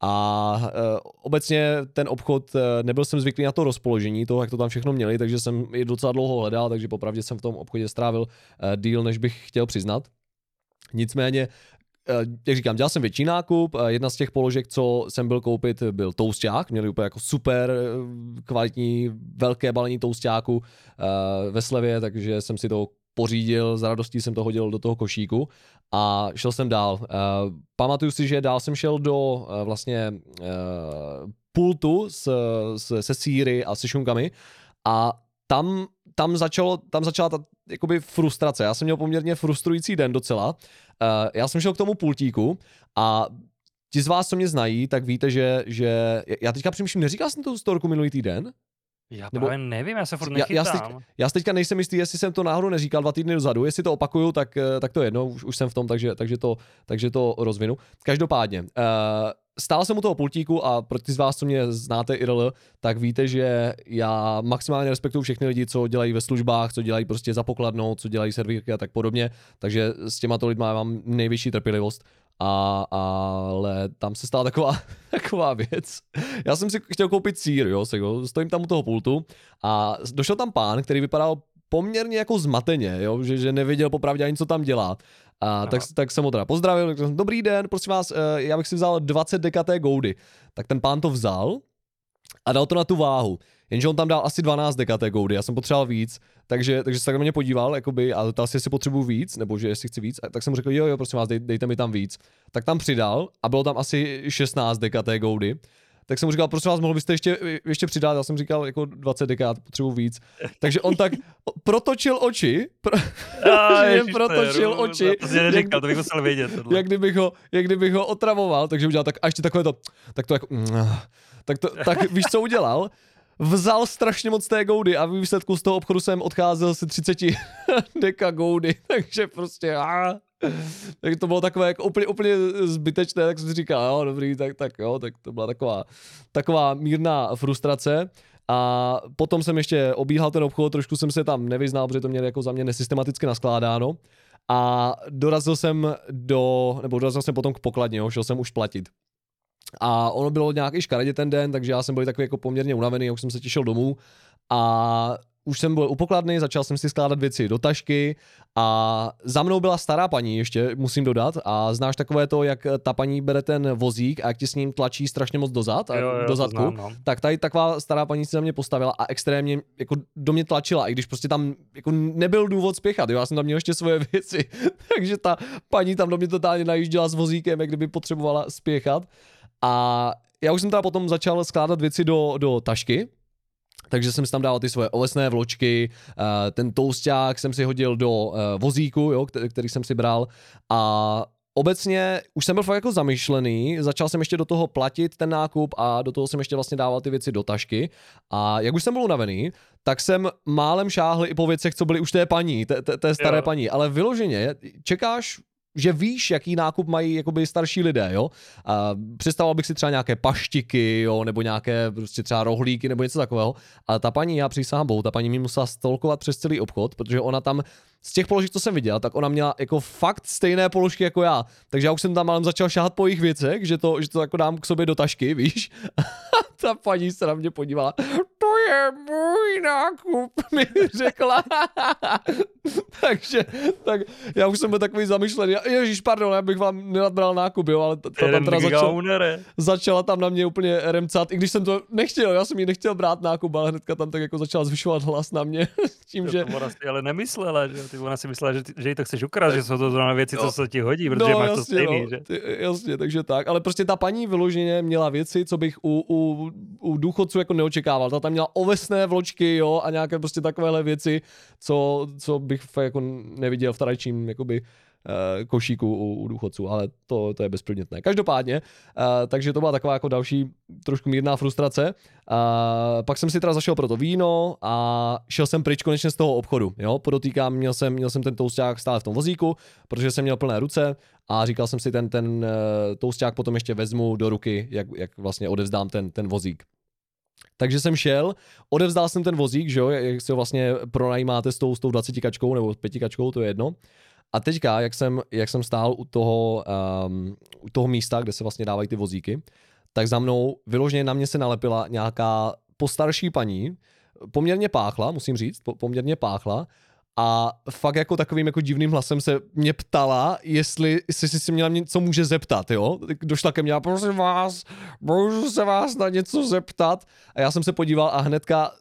A uh, obecně ten obchod, uh, nebyl jsem zvyklý na to rozpoložení, toho, jak to tam všechno měli, takže jsem i docela dlouho hledal, takže popravdě jsem v tom obchodě strávil uh, díl, než bych chtěl přiznat. Nicméně jak říkám, dělal jsem větší nákup, jedna z těch položek, co jsem byl koupit, byl tousták, měli úplně jako super kvalitní, velké balení toustáku ve slevě, takže jsem si to pořídil, s radostí jsem to hodil do toho košíku a šel jsem dál. Uh, pamatuju si, že dál jsem šel do uh, vlastně uh, pultu s, s, se síry a se šunkami a tam, tam, začalo, tam začala ta jakoby frustrace. Já jsem měl poměrně frustrující den docela. Uh, já jsem šel k tomu pultíku a ti z vás, co mě znají, tak víte, že, že já teďka přemýšlím, neříkal jsem tu storku minulý týden? Já Nebo, právě nevím, já se furt nechytám. Já, já, teď, já teďka nejsem jistý, jestli jsem to náhodou neříkal dva týdny dozadu, jestli to opakuju, tak, eh, tak to je jedno, už, už jsem v tom, takže, takže, to, takže to rozvinu. Každopádně, uh, stál jsem u toho pultíku a pro ty z vás, co mě znáte IRL, tak víte, že já maximálně respektuju všechny lidi, co dělají ve službách, co dělají prostě za pokladnou, co dělají servírky a tak podobně, takže s těma to lidma mám nejvyšší trpělivost. A, ale tam se stala taková, *laughs* taková věc. Já jsem si chtěl koupit sír, jo, stojím tam u toho pultu a došel tam pán, který vypadal poměrně jako zmateně, jo, že, že nevěděl popravdě ani, co tam dělá. A tak, tak jsem ho teda pozdravil, dobrý den, prosím vás, eh, já bych si vzal 20 dekaté goudy. Tak ten pán to vzal a dal to na tu váhu. Jenže on tam dal asi 12 dekaté goudy, já jsem potřeboval víc, takže, takže se tak na mě podíval jakoby, a zeptal si, jestli potřebuji víc, nebo že jestli chci víc, a tak jsem mu řekl, jo, jo, prosím vás, dej, dejte mi tam víc. Tak tam přidal a bylo tam asi 16 dekaté goudy tak jsem mu říkal, prosím vás, mohl byste ještě, ještě přidat, já jsem říkal jako 20 dekád, potřebuji víc. Takže on tak protočil oči, pro, *laughs* a, *laughs* ježiš, protočil to oči. To neříkal, to bych musel vědět. Tohle. Jak kdybych, ho, jak kdybych ho otravoval, takže udělal tak, a ještě takové to, tak to jako, tak, to, tak víš, co udělal? Vzal strašně moc té goudy a v výsledku z toho obchodu jsem odcházel se 30 *laughs* deka goudy, *laughs* takže prostě a, tak to bylo takové jako úplně, úplně zbytečné, tak jsem si říkal, jo, dobrý, tak, tak jo, tak to byla taková, taková mírná frustrace. A potom jsem ještě obíhal ten obchod, trošku jsem se tam nevyznal, protože to měli jako za mě nesystematicky naskládáno. A dorazil jsem do, nebo dorazil jsem potom k pokladně, jo, šel jsem už platit. A ono bylo nějaký škaredě ten den, takže já jsem byl takový jako poměrně unavený, už jsem se těšil domů. A už jsem byl u pokladny, začal jsem si skládat věci do tašky. A za mnou byla stará paní ještě, musím dodat, a znáš takové to, jak ta paní bere ten vozík a jak ti s ním tlačí strašně moc dozad, Jo, jo, do zadku, znám, no. tak tady taková stará paní se na mě postavila a extrémně jako do mě tlačila, i když prostě tam jako nebyl důvod spěchat, jo, já jsem tam měl ještě svoje *laughs* věci, takže ta paní tam do mě totálně najížděla s vozíkem, jak kdyby potřebovala spěchat a já už jsem teda potom začal skládat věci do, do tašky, takže jsem si tam dával ty svoje ovesné vločky, eh, ten tousták jsem si hodil do eh, vozíku, jo, který, jsem si bral. A obecně už jsem byl fakt jako zamýšlený, začal jsem ještě do toho platit ten nákup a do toho jsem ještě vlastně dával ty věci do tašky. A jak už jsem byl unavený, tak jsem málem šáhl i po věcech, co byly už té paní, té, té, té staré Jo. paní, ale vyloženě čekáš že víš, jaký nákup mají jakoby starší lidé, jo. A představoval bych si třeba nějaké paštiky, jo, nebo nějaké prostě třeba rohlíky, nebo něco takového. Ale ta paní, já přísahám bohu, ta paní mi musela stolkovat přes celý obchod, protože ona tam z těch položek, co jsem viděl, tak ona měla jako fakt stejné položky jako já. Takže já už jsem tam málem začal šáhat po jejich věcech, že to, že to jako dám k sobě do tašky, víš. *laughs* ta paní se na mě podívala. To je můj nákup, *laughs* mi řekla. *laughs* Takže tak já už jsem byl takový zamyšlený. Ježíš, pardon, já bych vám nenadbral nákup, jo, ale ta, ta tam teda začala, začala tam na mě úplně remcat, i když jsem to nechtěl, já jsem jí nechtěl brát nákup, ale hnedka tam tak jako začala zvyšovat hlas na mě, *laughs* tím, že... To ona si ale nemyslela, že? Ty ona si myslela, že, ty, že jí to chceš ukrást, že jsou to zrovna věci, Jo. co se ti hodí, protože máš to stejný, no, že? Ty, jasně, takže tak. Ale prostě ta paní vyloženě měla věci, co bych u, u, u důchodců jako neočekával. Ta tam měla ovesné vločky, jo, a nějaké prostě takovéhle věci, co, co bych jako neviděl v tradičním, jakoby, eh, košíku u, u důchodců, ale to, to je bezpředmětné. Každopádně, uh, takže to byla taková jako další trošku mírná frustrace. Uh, pak jsem si teda zašel pro to víno a šel jsem pryč konečně z toho obchodu. Jo? Podotýkám, měl jsem, měl jsem ten tousták stále v tom vozíku, protože jsem měl plné ruce a říkal jsem si, ten, ten uh, tousták potom ještě vezmu do ruky, jak, jak vlastně odevzdám ten, ten vozík. Takže jsem šel, odevzdal jsem ten vozík, že jo, jak si ho vlastně pronajímáte s tou, s tou 20 kačkou nebo 5 kačkou, to je jedno. A teďka, jak jsem, jak jsem stál u toho, um, u toho místa, kde se vlastně dávají ty vozíky, tak za mnou vyloženě na mě se nalepila nějaká postarší paní, poměrně páchla, musím říct, po, poměrně páchla, a fakt jako takovým jako divným hlasem se mě ptala, jestli, jestli si si měla něco může zeptat, jo? Došla ke mně a prosím vás, můžu se vás na něco zeptat? A já jsem se podíval a hnedka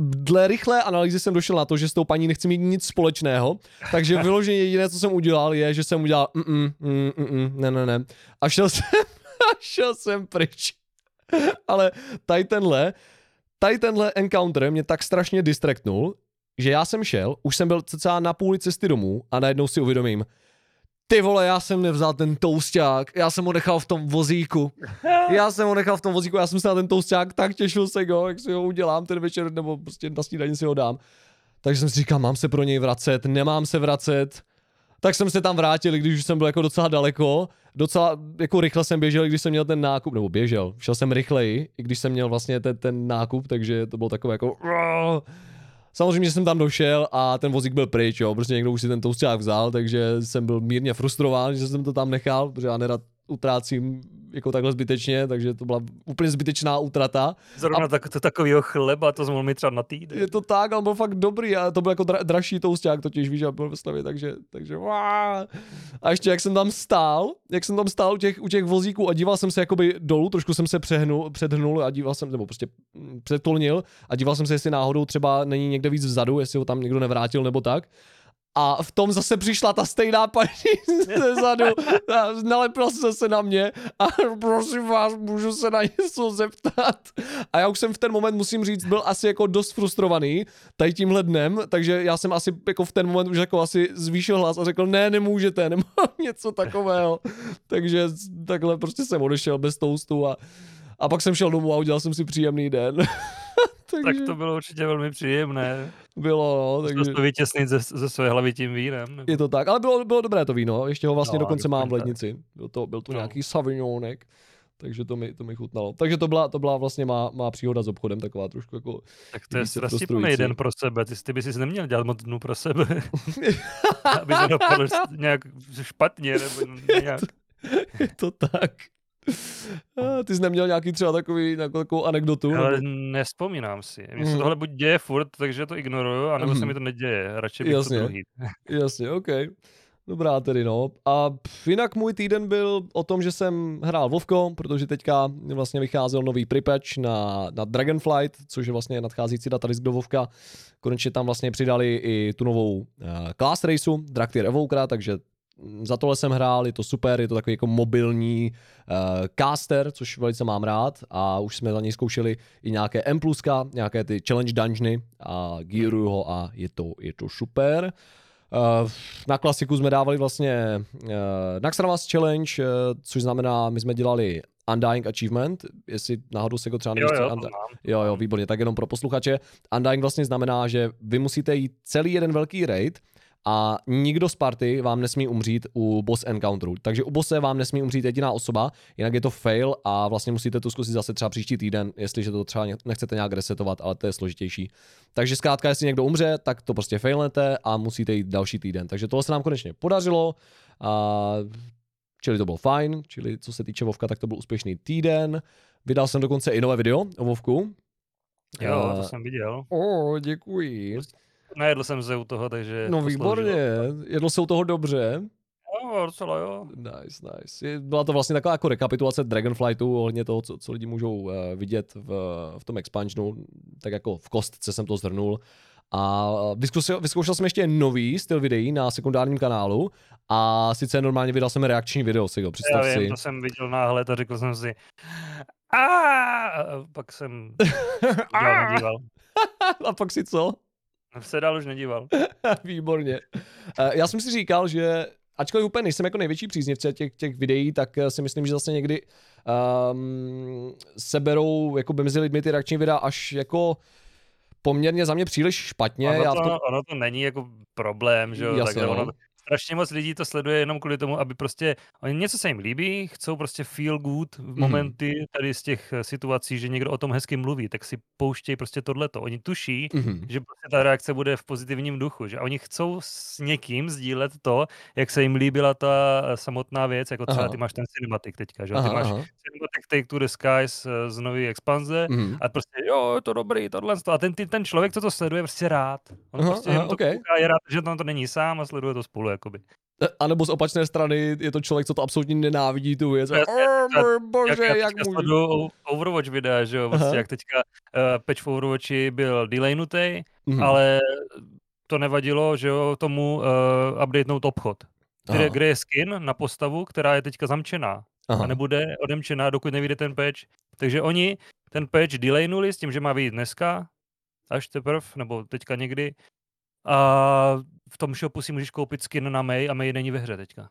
dle rychlé analýzy jsem došel na to, že s tou paní nechci mít nic společného, takže vyloženě jediné, co jsem udělal, je, že jsem udělal mm, mm, mm, mm, ne, ne, ne. A šel jsem, *laughs* a šel jsem pryč. Ale tady tenhle, tady tenhle encounter mě tak strašně distraktnul, že já jsem šel, už jsem byl cca na půli cesty domů a najednou si uvědomím, ty vole, já jsem nevzal ten tousták, já jsem ho nechal v tom vozíku. Já jsem ho nechal v tom vozíku, já jsem se na ten tousták tak těšil se go, jak si ho udělám ten večer, nebo prostě na snídaní si ho dám. Takže jsem si říkal, mám se pro něj vracet, nemám se vracet. Tak jsem se tam vrátil, když už jsem byl jako docela daleko. Docela jako rychle jsem běžel, když jsem měl ten nákup, nebo běžel, šel jsem rychleji, i když jsem měl vlastně ten, ten nákup, takže to bylo takové jako... Samozřejmě, jsem tam došel a ten vozík byl pryč, jo, prostě někdo už si ten tousták vzal, takže jsem byl mírně frustrován, že jsem to tam nechal, protože já nerad utrácím jako takhle zbytečně, takže to byla úplně zbytečná útrata. Zrovna a... tak, to takového chleba, to mohl mít třeba na týden. Je to tak, ale byl fakt dobrý a to byl jako dra- dražší tousták totiž, víš, a byl ve Slavě, takže, takže. A ještě jak jsem tam stál, jak jsem tam stál u těch, u těch vozíků a díval jsem se jakoby dolů, trošku jsem se přehnul, předhnul a díval jsem, nebo prostě přetolnil a díval jsem se, jestli náhodou třeba není někde víc vzadu, jestli ho tam někdo nevrátil nebo tak. A v tom zase přišla ta stejná paní ze zadu, nalepila se zase na mě a prosím vás, můžu se na něco zeptat. A já už jsem v ten moment, musím říct, byl asi jako dost frustrovaný tady tímhle dnem, takže já jsem asi jako v ten moment už jako asi zvýšil hlas a řekl, ne, nemůžete, nemám *laughs* něco takového. Takže takhle prostě jsem odešel bez toustu a, a pak jsem šel domů a udělal jsem si příjemný den. *laughs* takže... Tak to bylo určitě velmi příjemné. Bylo, no. Takže... to vytěsnit ze, ze své hlavy tím vínem. Nebo... Je to tak, ale bylo, bylo dobré to víno, ještě ho vlastně no, dokonce mám v lednici. Byl to, byl to no. nějaký savignonek, takže to mi, to mi chutnalo. Takže to byla, to byla vlastně má, má příhoda s obchodem, taková trošku jako... Tak to je strastiplný den pro sebe, ty, ty bys si neměl dělat moc dnů pro sebe. *laughs* Aby se dopadl nějak špatně, nebo *laughs* nějak... Je to, je to tak. Ty jsi neměl nějaký třeba takový, nějakou takovou anekdotu? Ale Nebo... nespomínám si. Mně se Mhm. tohle buď děje furt, takže to ignoruju, anebo se Mhm. mi to neděje. Radši bych to Jasně. druhý. *laughs* Jasně, OK. Dobrá tedy, no. A jinak můj týden byl o tom, že jsem hrál Vovko, protože teďka vlastně vycházel nový pripatch na, na Dragonflight, což je vlastně nadcházející datadisk do Vovka. Konečně tam vlastně přidali i tu novou uh, class raceu, Draktyr Evokera, takže za tohle jsem hrál, je to super, je to takový jako mobilní uh, caster, což velice mám rád a už jsme za něj zkoušeli i nějaké M+, nějaké ty challenge dungeony a gearuju ho a je to, je to super. Uh, na klasiku jsme dávali vlastně uh, Naxxramas Challenge, uh, což znamená, my jsme dělali Undying Achievement, jestli náhodou se ho třeba Jo, nevíš, jo, Undying- znám. Jo, jo, výborně, tak jenom pro posluchače. Undying vlastně znamená, že vy musíte jít celý jeden velký raid a nikdo z party vám nesmí umřít u boss encounteru. Takže u bosse vám nesmí umřít jediná osoba, jinak je to fail a vlastně musíte to zkusit zase třeba příští týden, jestliže to třeba nechcete nějak resetovat, ale to je složitější. Takže zkrátka, jestli někdo umře, tak to prostě failnete a musíte jít další týden. Takže tohle se nám konečně podařilo. A čili to bylo fajn, čili co se týče Vovka, tak to byl úspěšný týden. Vydal jsem dokonce i nové video o Vovku. Jo, to jsem viděl. O, děkuji. Najedl jsem se u toho, takže No to výborně, sloužilo. jedl se u toho dobře. Jo, docela jo. Nice, nice. Byla to vlastně taková jako rekapitulace Dragonflightu ohledně toho, co, co lidi můžou uh, vidět v, v tom expansionu, tak jako v kostce jsem to zhrnul. A vyzkoušel, vyzkoušel jsem ještě nový styl videí na sekundárním kanálu a sice normálně vydal jsem reakční video, si ho Já představ vím, si. to jsem viděl náhled a řekl jsem si a pak jsem *laughs* nedíval. a pak si co? Se dál už nedíval. *laughs* Výborně. Eh, Já jsem si říkal, že ačkoliv úplně nejsem jako největší příznivce těch, těch videí, tak eh, si myslím, že zase někdy um, seberou jako by mezi lidmi ty reakční videa až jako poměrně za mě příliš špatně. Ono Já to, v tom, ono to není jako problém, že jo, Jasně, takhle no. ono, strašně moc lidí to sleduje jenom kvůli tomu, aby prostě, oni něco se jim líbí, chcou prostě feel good v Mhm. momenty tady z těch eh, situací, že někdo o tom hezky mluví, tak si pouštějí prostě tohleto. Oni tuší, Mhm. že prostě ta reakce bude v pozitivním duchu, že oni chcou s někým sdílet to, jak se jim líbila ta eh, samotná věc, jako třeba Aha. ty máš ten cinematic teďka, že Aha, ty máš aha. cinematic Take to the Skies eh, z nové expanze Mhm. a prostě jo, je to dobrý, tohle. A ten, ten člověk, co to sleduje, je prostě rád. On Aha, prostě aha, jenom to kouká, je rád, že tam to není sám a sleduje to spolu, jakoby. A nebo z opačné strany je to člověk, co to absolutně nenávidí tu věc. Já- můj bože, jak, já jak můžu. Overwatch videa, že jo, Aha. jak teďka uh, patch v Overwatchi byl delaynutý, Mhm. ale to nevadilo, že jo, tomu uh, updatenout obchod, kde, Aha. kde je skin na postavu, která je teďka zamčená Aha. a nebude odemčená, dokud nevyjde ten patch. Takže oni ten patch delaynuli s tím, že má vyjít dneska, až teprv, nebo teďka někdy. A v tom shopu si můžeš koupit skin na May a May není ve hře teďka.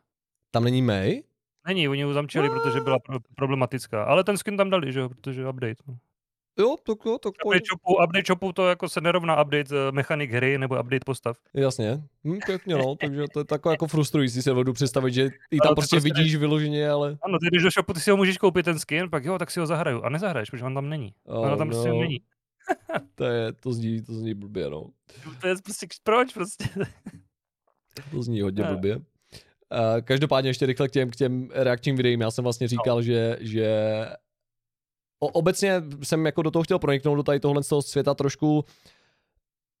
Tam není May? Není, oni ji zamčili, protože byla pro- problematická. Ale ten skin tam dali, že jo, protože update. No. Jo, tak jo, tak pojď. Update shopu, update shopu to jako se nerovná update eh, mechanik hry nebo update postav. Jasně, hm, pěkně no, takže to je takové jako frustrující se vedu představit, že ty tam to prostě prostě ne- vidíš vyloženě, ale Ano, ty jdeš do shopu, ty si ho můžeš koupit ten skin, pak jo, tak si ho zahraju. A nezahraješ, protože on tam není. oh, tam prostě no, není. *laughs* to, je, to zní, to zní blbě, no. To je prostě, proč prostě? *laughs* To zní hodně Ne. blbě. Uh, každopádně ještě rychle k těm, k těm reakčním videím. Já jsem vlastně říkal, no. že, že o, obecně jsem jako do toho chtěl proniknout, do tady tohle z toho světa trošku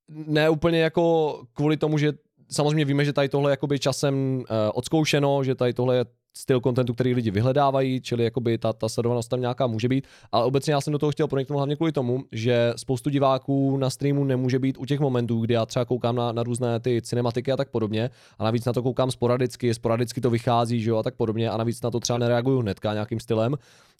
ne úplně jako kvůli tomu, že samozřejmě víme, že tady tohle je časem uh, odzkoušeno, že tady tohle je styl kontentu, který lidi vyhledávají, čili jakoby ta, ta sledovanost tam nějaká může být, ale obecně já jsem do toho chtěl proniknout hlavně kvůli tomu, že spoustu diváků na streamu nemůže být u těch momentů, kdy já třeba koukám na, na různé ty cinematiky a tak podobně. A navíc na to koukám sporadicky, sporadicky to vychází, že jo, a tak podobně. A navíc na to třeba nereaguju hnedka nějakým stylem.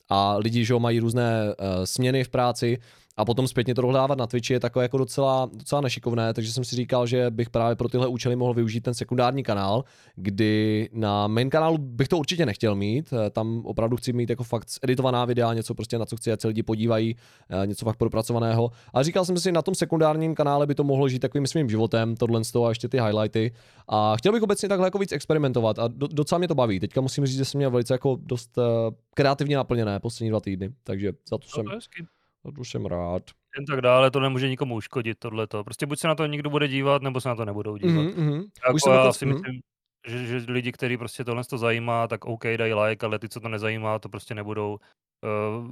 A lidi, že jo, mají různé uh, směny v práci a potom zpětně to dohledávat na Twitchi je takové jako docela, docela nešikovné, takže jsem si říkal, že bych právě pro tyhle účely mohl využít ten sekundární kanál, kdy na main kanálu bych to určitě nechtěl mít, eh, tam opravdu chci mít jako fakt editovaná videa, něco prostě na co chci, ať se lidi podívají, eh, něco fakt propracovaného. A říkal jsem si, na tom sekundárním kanále by to mohlo žít takovým svým životem, tohle z toho a ještě ty highlighty. A chtěl bych obecně takhle jako víc experimentovat a do, docela mě to baví. Teďka musím říct, že jsem měl velice jako dost uh, kreativně naplněné poslední dva týdny, takže za to No, jsem, to za to jsem rád. Jen tak dále, to nemůže nikomu uškodit tohleto. Prostě buď se na to někdo bude dívat, nebo se na to nebudou dívat. Mhm, mhm. Jako Už jsem já jako- si mhm. myslím, že, že lidi, kteří prostě tohle to zajímá, tak OK, dají like, ale ty, co to nezajímá, to prostě nebudou uh,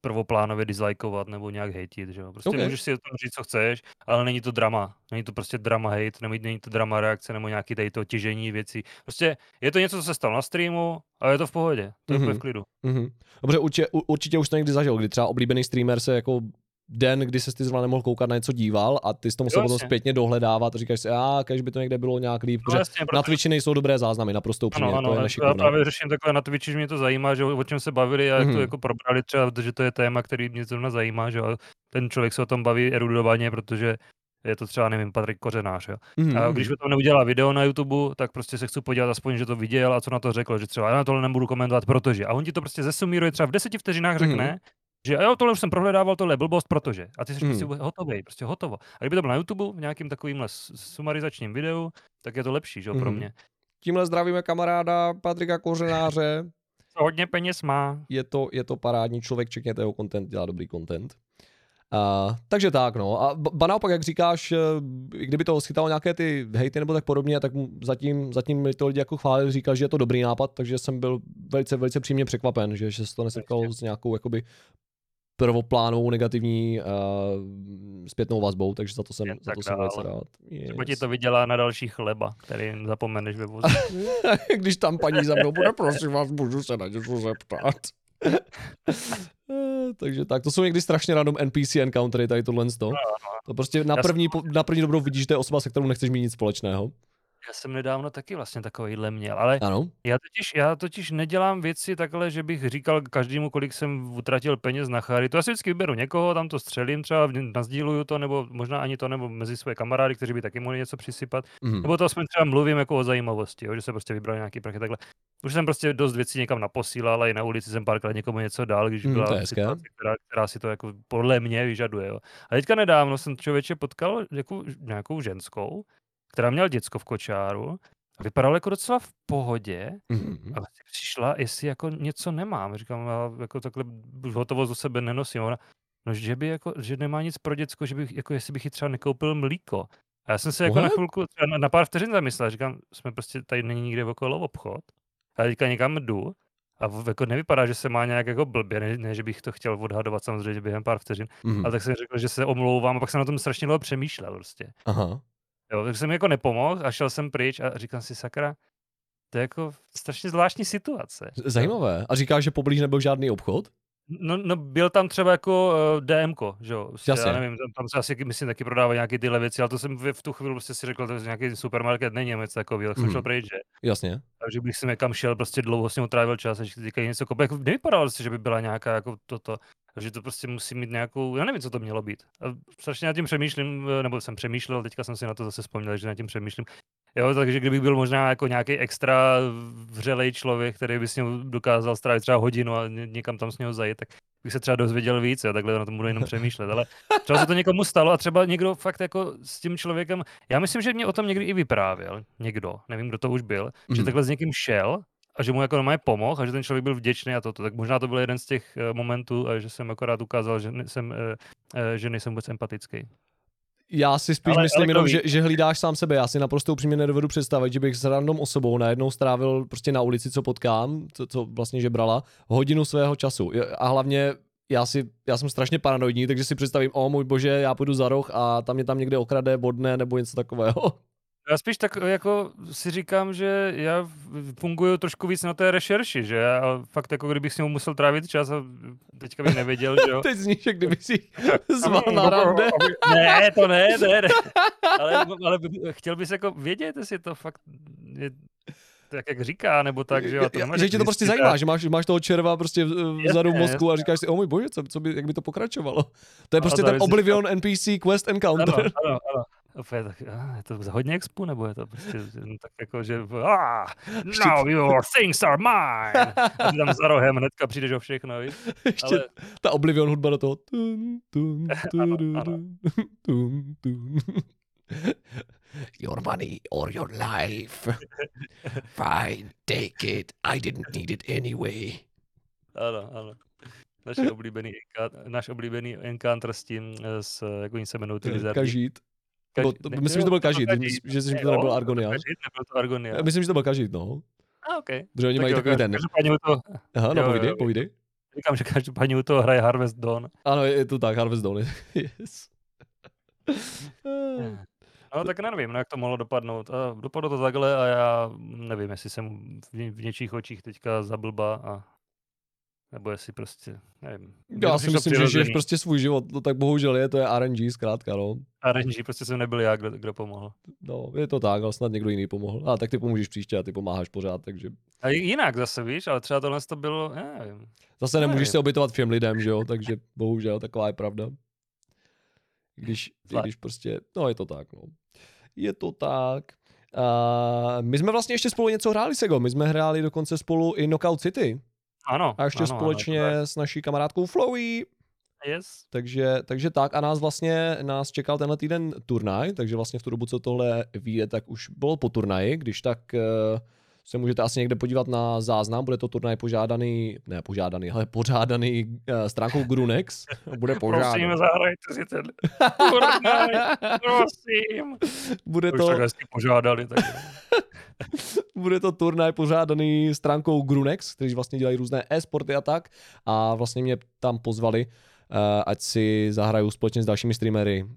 prvoplánově dislikeovat nebo nějak hejtit, že jo. Prostě OK. můžeš si o tom říct, co chceš, ale není to drama. Není to prostě drama hate, není, není to drama reakce nebo nějaký tady to těžení věcí. Prostě je to něco, co se stalo na streamu a je to v pohodě. To je mm-hmm. v Mhm. klidu. Mhm. Dobře, určitě, určitě už to někdy zažil, kdy třeba oblíbený streamer se jako den, kdy se ty zrovna nemohl koukat na něco díval a ty jsi to musel Jo, potom zpětně dohledávat a říkáš si, a kež by to někde bylo nějak líp, No protože jasně, na protože Twitchi nejsou dobré záznamy, naprosto upřímně, Ano, to je ano, já právě řeším takhle na Twitchi, že mě to zajímá, že o čem se bavili a jak Mhm. to jako probrali třeba, že to je téma, který mě zrovna zajímá, že ten člověk se o tom baví erudovaně, protože je to třeba, nevím, Patrik Kořenář, jo. Mhm, A mhm. když by to neudělal video na YouTube, tak prostě se chci podívat aspoň, že to viděl a co na to řekl, že třeba já na tohle nebudu komentovat, protože. A on ti to prostě zesumíruje třeba v deseti vteřinách řekne, Mhm. Že jo, tohle už jsem prohledával, tohle je blbost, protože. A ty jsi prostě hotový, prostě hotovo. A kdyby to bylo na YouTube v nějakým takovýmhle s- sumarizačním videu, tak je to lepší, že jo, pro Mhm. mě. Tímhle zdravíme kamaráda Patrika Kořenáře, Co hodně peněz má. je to, je to parádní člověk, čekněte jeho content, dělá dobrý content. Uh, takže tak, no. A ba naopak, jak říkáš, eh, kdyby to schytalo nějaké ty hejty nebo tak podobně, tak zatím, zatím mi to lidi jako chválili, říkal, že je to dobrý nápad, takže jsem byl velice, velice příjemně překvapen, že, že se to nesetkalo s nějakou jakoby prvoplánovou negativní uh, zpětnou vazbou, takže za to jsem, Jen za to jsem velice rád. Třeba ti Yes. to vydělá na další chleba, který zapomeneš ve voze. *laughs* Když tam paní za mnou bude, prosím vás, můžu se na něco zeptat. Eh, Takže tak, to jsou někdy strašně random NPC encountery, tady tohle to. To prostě na první, na první dobrou vidíš, že to je osoba, se kterou nechceš mít nic společného. Já jsem nedávno taky vlastně takovýhle měl, ale Ano. já totiž, já totiž nedělám věci takhle, že bych říkal každému, kolik jsem utratil peněz na charitu. Já si vždycky vyberu někoho, tam to střelím, třeba nazdíluju to, nebo možná ani to, nebo mezi své kamarády, kteří by taky mohli něco přisypat. Mhm. Nebo to aspoň třeba mluvím jako o zajímavosti, jo, že se prostě vybral nějaký prachy takhle. Už jsem prostě dost věcí někam naposílal, ale i na ulici jsem párkrát někomu něco dal, když Mm, byla je hezké. situace, která, která, si to jako podle mě vyžaduje. Jo. A teďka nedávno jsem člověče potkal jako nějakou ženskou, která měla děcko v kočáru a vypadala jako docela v pohodě Mhm. a vlastně přišla, jestli jako něco nemám. Říkám, já jako takhle hotovost do sebe nenosím. Ona, no, že by jako, že nemá nic pro děcko, že bych, jako jestli bych jí třeba nekoupil mlíko. A já jsem se jako na chvilku, na, na pár vteřin zamyslel, říkám, jsme prostě tady není nikde okolo obchod. A teďka někam jdu a jako nevypadá, že se má nějak jako blbě, ne, ne že bych to chtěl odhadovat samozřejmě během pár vteřin, Mhm. ale tak jsem řekl, že se omlouvám a pak jsem na tom strašně dlouho přemýšlel prostě. Aha. Jo, tak jsem jako nepomohl a šel jsem pryč a říkám si, sakra, to je jako strašně zvláštní situace. Zajímavé. A říkáš, že poblíž nebyl žádný obchod? No, no byl tam třeba jako uh, DMko, že jo, prostě, Jasně. já nevím, tam, tam se asi, myslím, taky prodávají nějaké tyhle věci, ale to jsem v, v tu chvíli prostě si řekl, to je nějaký supermarket, není něco takového, tak jsem Mhm. šel pryč, že? Jasně. Takže bych si někam šel, prostě dlouho s ním trávil čas, až říkají něco. Jako nevypadalo prostě, že by byla nějaká jako toto. Takže to prostě musí mít nějakou, já nevím, co to mělo být. A strašně nad tím přemýšlím, eh, nebo jsem přemýšlel, teďka jsem si na to zase vzpomněl, že nad tím přemýšlím. Jo, takže kdybych byl možná jako nějaký extra vřelej člověk, který by s ním dokázal strávit třeba hodinu a ně- někam tam s něho zajít, tak bych se třeba dozvěděl víc, jo, takhle na tom budu jenom přemýšlet. Ale třeba se to někomu stalo a třeba někdo fakt jako s tím člověkem, já myslím, že mě o tom někdy i vyprávěl, někdo, nevím, kdo to už byl, že Mhm. takhle s někým šel a že mu jako normálně pomohl a že ten člověk byl vděčný a toto. Tak možná to byl jeden z těch eh, momentů, a že jsem akorát ukázal, že, jsem, eh, eh, že nejsem vůbec empatický. Já si spíš Ale- myslím ale jenom, že, že hlídáš sám sebe. Já si naprosto upřímně nedovedu představit, že bych s random osobou najednou strávil prostě na ulici, co potkám, co, co vlastně žebrala, hodinu svého času. A hlavně já, si, já jsem strašně paranoidní, takže si představím, o můj bože, já půjdu za roh a tam mě tam někde okrade, bodne nebo něco takového. Já spíš tak jako si říkám, že já funguju trošku víc na té rešerši, že já fakt jako kdybych s ním musel trávit čas a teďka bych nevěděl, že jo. *laughs* Teď zníš, jak kdyby si *laughs* *laughs* zval na rande. Ne, to ne, ne, ne. Ale, ale chtěl bys jako vědět, jestli to fakt je tak, jak říká, nebo tak, že jo. to že tě to prostě zajímá, že máš, máš toho červa prostě vzadu v mozku a říkáš si, o můj bože, co, co by, jak by to pokračovalo. To je prostě ten Oblivion NPC Quest Encounter. Ano, ano, ano. Opět, tak, je to za hodně expu, nebo je to prostě jen tak jako, že ah, now your *laughs* things are mine. A ty tam za rohem hnedka přijdeš o všechno, víš? Ještě Ale ta Oblivion hudba do toho. Tun, *laughs* tun, Ano, tun, ano. tun, tun, tun. Your money or your life. *laughs* Fine, take it. I didn't need it anyway. ano, ano. Naše oblíbený, náš oblíbený encounter s tím, eh, s, jak oni se jmenují, ty lizardi. Kažít. Nebo to, myslím, že to byl Kažit, že, že to nebyl Argonia. nebyl to Argonia. Myslím, že to byl Kažit, no. A, okay. Protože oni mají takový ten. To... Aha, no, povídej, povídej. Říkám, že každopádně u toho hraje Harvest Dawn. Ano, je to tak, Harvest Dawn, *laughs* yes. No tak nevím, no, jak to mohlo dopadnout. A dopadlo to takhle a já nevím, jestli jsem v, v něčích očích teďka zablba a nebo jestli prostě, nevím. Já si myslím, že žiješ prostě svůj život, to tak bohužel je, to je RNG zkrátka, no. RNG, prostě jsem nebyl já, kdo, kdo pomohl. No, je to tak, ale snad někdo jiný pomohl. A tak ty pomůžeš příště a ty pomáháš pořád, takže... A jinak zase, víš, ale třeba tohle to bylo, nevím. Zase nemůžeš nevím. se obětovat všem lidem, že jo, takže bohužel taková je pravda. Když, když prostě, no je to tak, no. Je to tak. Uh, my jsme vlastně ještě spolu něco hráli, Sego. My jsme hráli dokonce spolu i Knockout City. Ano. A ještě ano, společně ano, s naší kamarádkou Flowey. Yes. Takže, takže tak a nás vlastně, nás čekal tenhle týden turnaj, takže vlastně v tu dobu, co tohle vyjde, tak už bylo po turnaji, když tak uh, se můžete asi někde podívat na záznam, bude to turnaj požádaný, ne požádaný, ale pořádaný uh, stránkou Grunex. Bude *laughs* požádaný. Prosím, zahrajte si ten turnaj, prosím. Bude to... Už požádali. Tak... *laughs* bude to turnaj pořádaný stránkou Grunex, kteří vlastně dělají různé e-sporty a tak. A vlastně mě tam pozvali, ať si zahraju společně s dalšími streamery uh,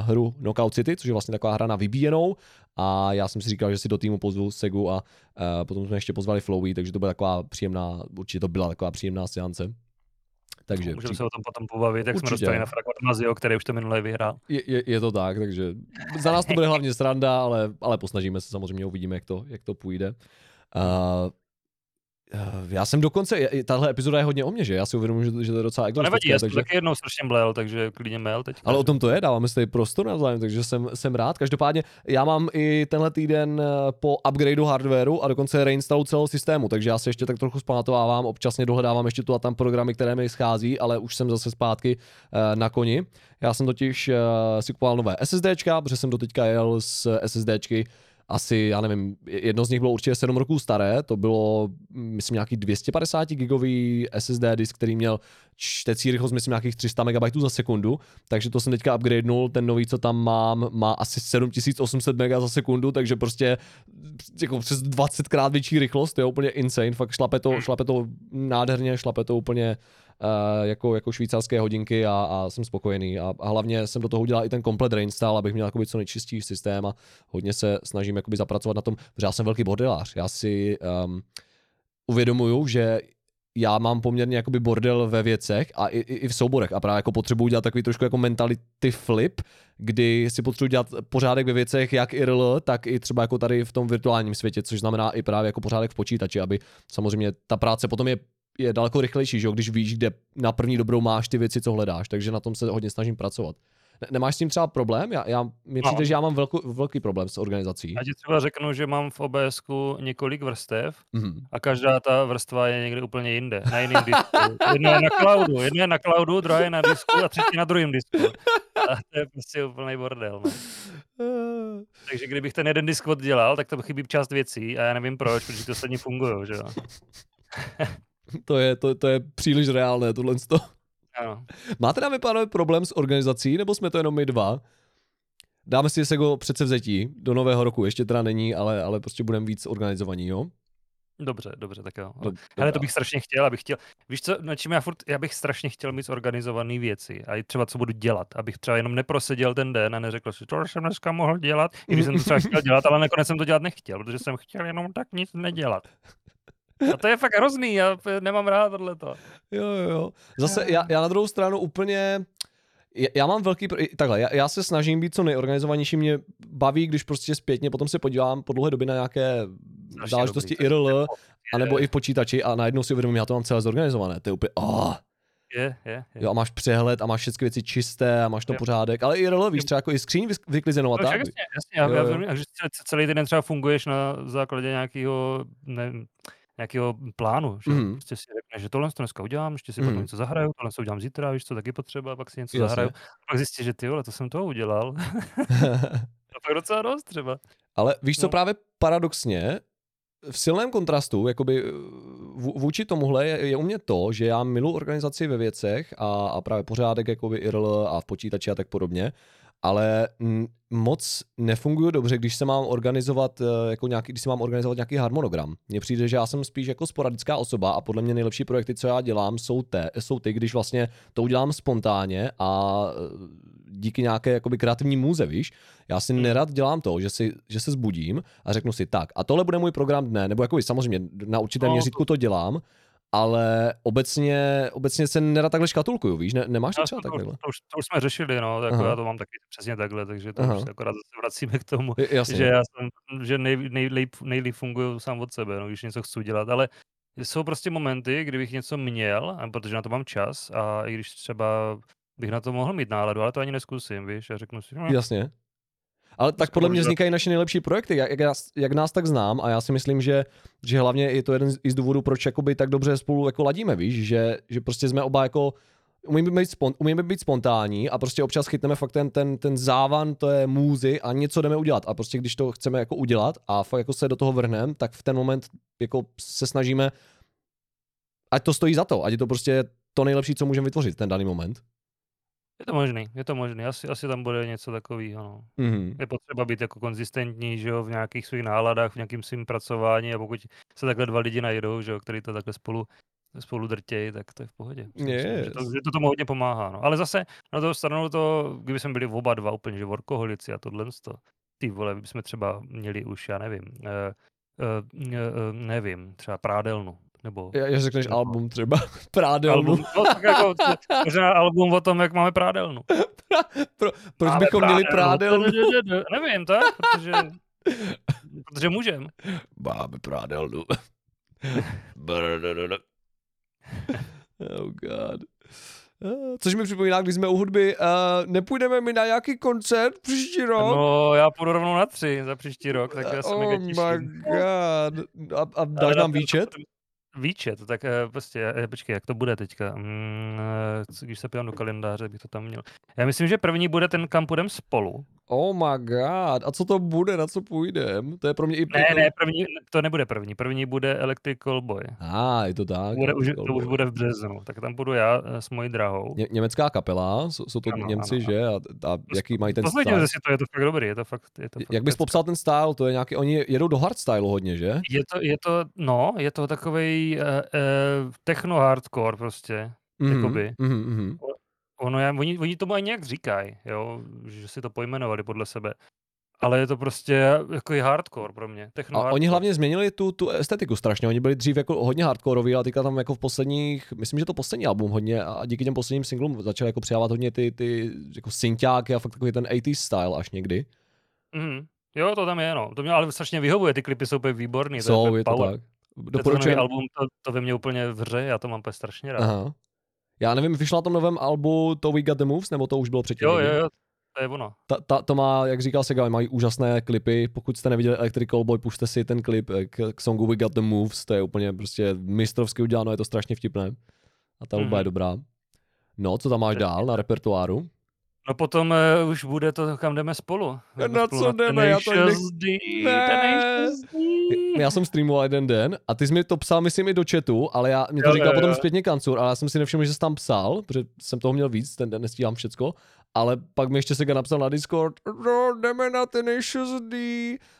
hru Knockout City, což je vlastně taková hra na vybíjenou a já jsem si říkal, že si do týmu pozvu Segu a uh, potom jsme ještě pozvali Flowy, takže to byla taková příjemná, určitě to byla taková příjemná seance. Takže Můžeme se o tom potom pobavit, jak Určitě. jsme dostali na Fragment Mazio, který už to minule vyhrál. Je, je, je, to tak, takže za nás to bude hlavně sranda, ale, ale posnažíme se samozřejmě, uvidíme, jak to, jak to půjde. Uh, Eh, já jsem dokonce, tahle epizoda je hodně o mě, že? Já si uvědomuji, že, že to je docela exotická. Nevadí, já jsem takže... taky jednou strašně mlel, takže klidně mel teď. Ale o tom to je, dáváme si tady prostor navzájem, takže jsem, jsem rád. Každopádně já mám i tenhle týden eh, po upgradeu hardwareu a dokonce reinstalu celého systému, takže já se ještě tak trochu zpamatovávám, občasně dohledávám ještě tu a tam programy, které mi schází, ale už jsem zase zpátky uh, na koni. Já jsem totiž si kupoval nové SSDčka, protože jsem doteďka jel s SSDčky asi, já nevím, jedno z nich bylo určitě 7 roků staré, to bylo, myslím, nějaký 250 gigový SSD disk, který měl čtecí rychlost, myslím, nějakých 300 MB za sekundu, takže to jsem teďka upgradenul, ten nový, co tam mám, má asi 7800 MB za sekundu, takže prostě jako přes 20 krát větší rychlost, to je úplně insane, fakt šlape to, šlape to nádherně, šlape to úplně uh, jako, jako švýcarské hodinky a, a jsem spokojený. A, a hlavně jsem do toho udělal i ten komplet reinstall, abych měl jakoby co nejčistší systém a hodně se snažím jakoby zapracovat na tom, protože já jsem velký bordelář, já si um, uvědomuju, že já mám poměrně jakoby bordel ve věcech a i, i v souborech. A právě jako potřebuji dělat takový trošku jako mentality flip, kdy si potřebuji dělat pořádek ve věcech jak IRL, tak i třeba jako tady v tom virtuálním světě, což znamená i právě jako pořádek v počítači, aby samozřejmě ta práce potom je je daleko rychlejší, že jo, když víš, kde na první dobrou máš ty věci, co hledáš, takže na tom se hodně snažím pracovat. Ne, nemáš s tím třeba problém? Já, já, mě přijde, no. že já mám velký, velký problém s organizací. Já ti třeba řeknu, že mám v obs několik vrstev mm-hmm. a každá ta vrstva je někde úplně jinde, na jiném disku. Jedna je na cloudu, jedna je na cloudu, druhá je na disku a třetí na druhém disku. A to je prostě úplný bordel. No. Takže kdybych ten jeden disk oddělal, tak to chybí část věcí a já nevím proč, protože to ostatní fungují, že jo. *laughs* to, je, to, to je příliš reálné, tohle. Ano. Máte dámy pánové problém s organizací, nebo jsme to jenom my dva? Dáme si se go přece vzetí do nového roku, ještě teda není, ale, ale prostě budeme víc organizovaní, jo? Dobře, dobře, tak jo. Do, Ale to bych strašně chtěl, abych chtěl. Víš co, na čím já furt, já bych strašně chtěl mít zorganizované věci a třeba co budu dělat, abych třeba jenom neproseděl ten den a neřekl si, to jsem dneska mohl dělat, i když jsem to třeba chtěl dělat, ale nakonec jsem to dělat nechtěl, protože jsem chtěl jenom tak nic nedělat. A to je fakt hrozný, já nemám rád tohleto. Jo, jo, jo. Zase já, já na druhou stranu úplně, já mám velký, takhle, já, já se snažím být co nejorganizovanější, mě baví, když prostě zpětně potom se podívám po dlouhé době na nějaké Strašně záležitosti dobrý, IRL, anebo i v počítači a najednou si uvědomím, já to mám celé zorganizované, to je úplně, oh. Je, je, je. Jo, a máš přehled a máš všechny věci čisté a máš to je. pořádek, ale IRL, víš, třeba jako i skříň vyklizenou a no, tak. Jasně, jasně, já, já, já, že celý den třeba funguješ na základě nějakého, ne, nějakého plánu, že mm. prostě si řekne, že tohle to dneska udělám, ještě si mm. potom něco zahraju, tohle to udělám zítra, víš co, taky potřeba, pak si něco Jasně. zahraju. A pak zjistíš, že ty vole, to jsem toho udělal. *laughs* a pak docela dost třeba. Ale víš co, no. právě paradoxně, v silném kontrastu, jakoby vůči tomuhle je, je u mě to, že já milu organizaci ve věcech a, a právě pořádek jakoby IRL a v počítači a tak podobně, ale moc nefungují dobře, když se mám organizovat eh, jako nějaký, když se mám organizovat nějaký harmonogram. Mně přijde, že já jsem spíš jako sporadická osoba a podle mě nejlepší projekty, co já dělám, jsou, te, jsou ty, když vlastně to udělám spontánně a eh, díky nějaké jakoby kreativní můze, víš. Já si nerad dělám to, že, si, že se zbudím a řeknu si tak, a tohle bude můj program dne, nebo jako samozřejmě na určitém No, měřítku to dělám, ale obecně, obecně se nerad takhle škatulkuju, víš, ne, nemáš to Já třeba to, to, takhle? to, už, to už jsme řešili, no, tak Aha. já to mám taky přesně takhle, takže to Aha. už se akorát zase vracíme k tomu, J- Jasně. že já jsem, že nej, nejlíp, nejlíp funguju sám od sebe, no, když něco chci dělat, ale jsou prostě momenty, kdybych něco měl, protože na to mám čas a i když třeba bych na to mohl mít náladu, ale to ani neskusím, víš, a řeknu si, no, Jasně. Ale tak podle mě vznikají naše nejlepší projekty, jak, jak, nás, jak nás tak znám a já si myslím, že, že hlavně je to jeden z, důvodů, proč jakoby tak dobře spolu jako ladíme, víš, že, že prostě jsme oba jako umíme být, spon, umíme být spontánní a prostě občas chytneme fakt ten, ten, ten závan, to je můzy a něco jdeme udělat. A prostě když to chceme jako udělat a fakt jako se do toho vrhneme, tak v ten moment jako se snažíme, ať to stojí za to, ať je to prostě to nejlepší, co můžeme vytvořit ten daný moment. Je to možný, je to možný, asi, asi tam bude něco takového, no. Mhm. Je potřeba být jako konzistentní, že jo, v nějakých svých náladách, v nějakým svým pracování a pokud se takhle dva lidi najdou, že jo, který to takhle spolu spolu drtějí, tak to je v pohodě. Myslím, že, to, Yes. že to tomu hodně pomáhá. No. Ale zase na druhou stranu to, kdyby jsme byli oba dva úplně, že workoholici a tohle, to, ty vole, bychom třeba měli už, já nevím, uh, uh, uh, nevím, třeba prádelnu. Nebo Já, já řekneš Nebo- album třeba, *laughs* prádelnu. album, no, tak jako, možná album o tom, jak máme prádelnu. Pro, proč Máme bychom měli prádelnu? Nevím, tak, protože, *laughs* protože můžem. Máme prádelnu. *laughs* Oh god. Eh, Což mi připomíná, když jsme u hudby, uh, nepůjdeme mi na nějaký koncert příští rok? No, já půjdu rovnou na tři za příští rok, tak já se oh mega my těším. god. A, a dáš nám to- výčet? Výčet, tak eh, prostě, eh, počkej, jak to bude teďka? Mm, eh, když se podívám do kalendáře, bych to tam měl. Já myslím, že první bude ten, kam půjdem spolu. Oh my god. A co to bude, na co půjdem? To je pro mě i... Ne, ne, první, to nebude první. První bude Electrical Boy. A, ah, je to tak. Bude, už, to už bude v březnu. Tak tam budu já s mojí drahou. Ně, německá kapela, jsou, jsou to Ano, Němci, ano, že? A, a jaký mají ten Posledně style? si to, je to fakt dobrý, je to fakt, je to fakt Jak bys popsal ten style? To je nějaký, oni jedou do hardstylu hodně, že? Je to, je to, no, je to takovej uh, uh, techno hardcore prostě. Mhm, Jakoby. mhm, mhm. Ono, já, oni, oni tomu ani nějak říkají, jo, že si to pojmenovali podle sebe. Ale je to prostě jako je hardcore pro mě. Techno A hardcore. oni hlavně změnili tu, tu estetiku strašně. Oni byli dřív jako hodně hardcoreoví, ale teďka tam jako v posledních, myslím, že to poslední album hodně a díky těm posledním singlům začali jako přijávat hodně ty, ty jako synťáky a fakt takový ten 80s style až někdy. Mhm. Jo, to tam je, no. To mě ale strašně vyhovuje, ty klipy jsou úplně výborný. Jsou, to je, je to tak. Doporučujem. album, to, to ve mně úplně vře, já to mám strašně rád. Aha. Já nevím, vyšlo na tom novém albu to We Got The Moves, nebo to už bylo předtím? Jo, jo, jo, to je ono. Ta, ta, to má, jak říkal Sega, mají úžasné klipy. Pokud jste neviděli Electrical Boy, pušte si ten klip eh, k, k songu We Got The Moves. To je úplně prostě mistrovsky uděláno, je to strašně vtipné. A ta hudba Mhm. je dobrá. No, co tam máš dál na repertoáru? No potom uh, už bude to, kam jdeme spolu. Jdeme Na spolu co jdeme? Já to D, Ne. Já jsem streamoval jeden den a ty jsi mi to psal, myslím, i do chatu, ale já mě to Jo, říkal jo, potom jo. zpětně kancur, ale já jsem si nevšiml, že jsi tam psal, protože jsem toho měl víc, ten den nestíhám všecko, ale pak mi ještě Sega napsal na Discord, no, jdeme na Tenacious D,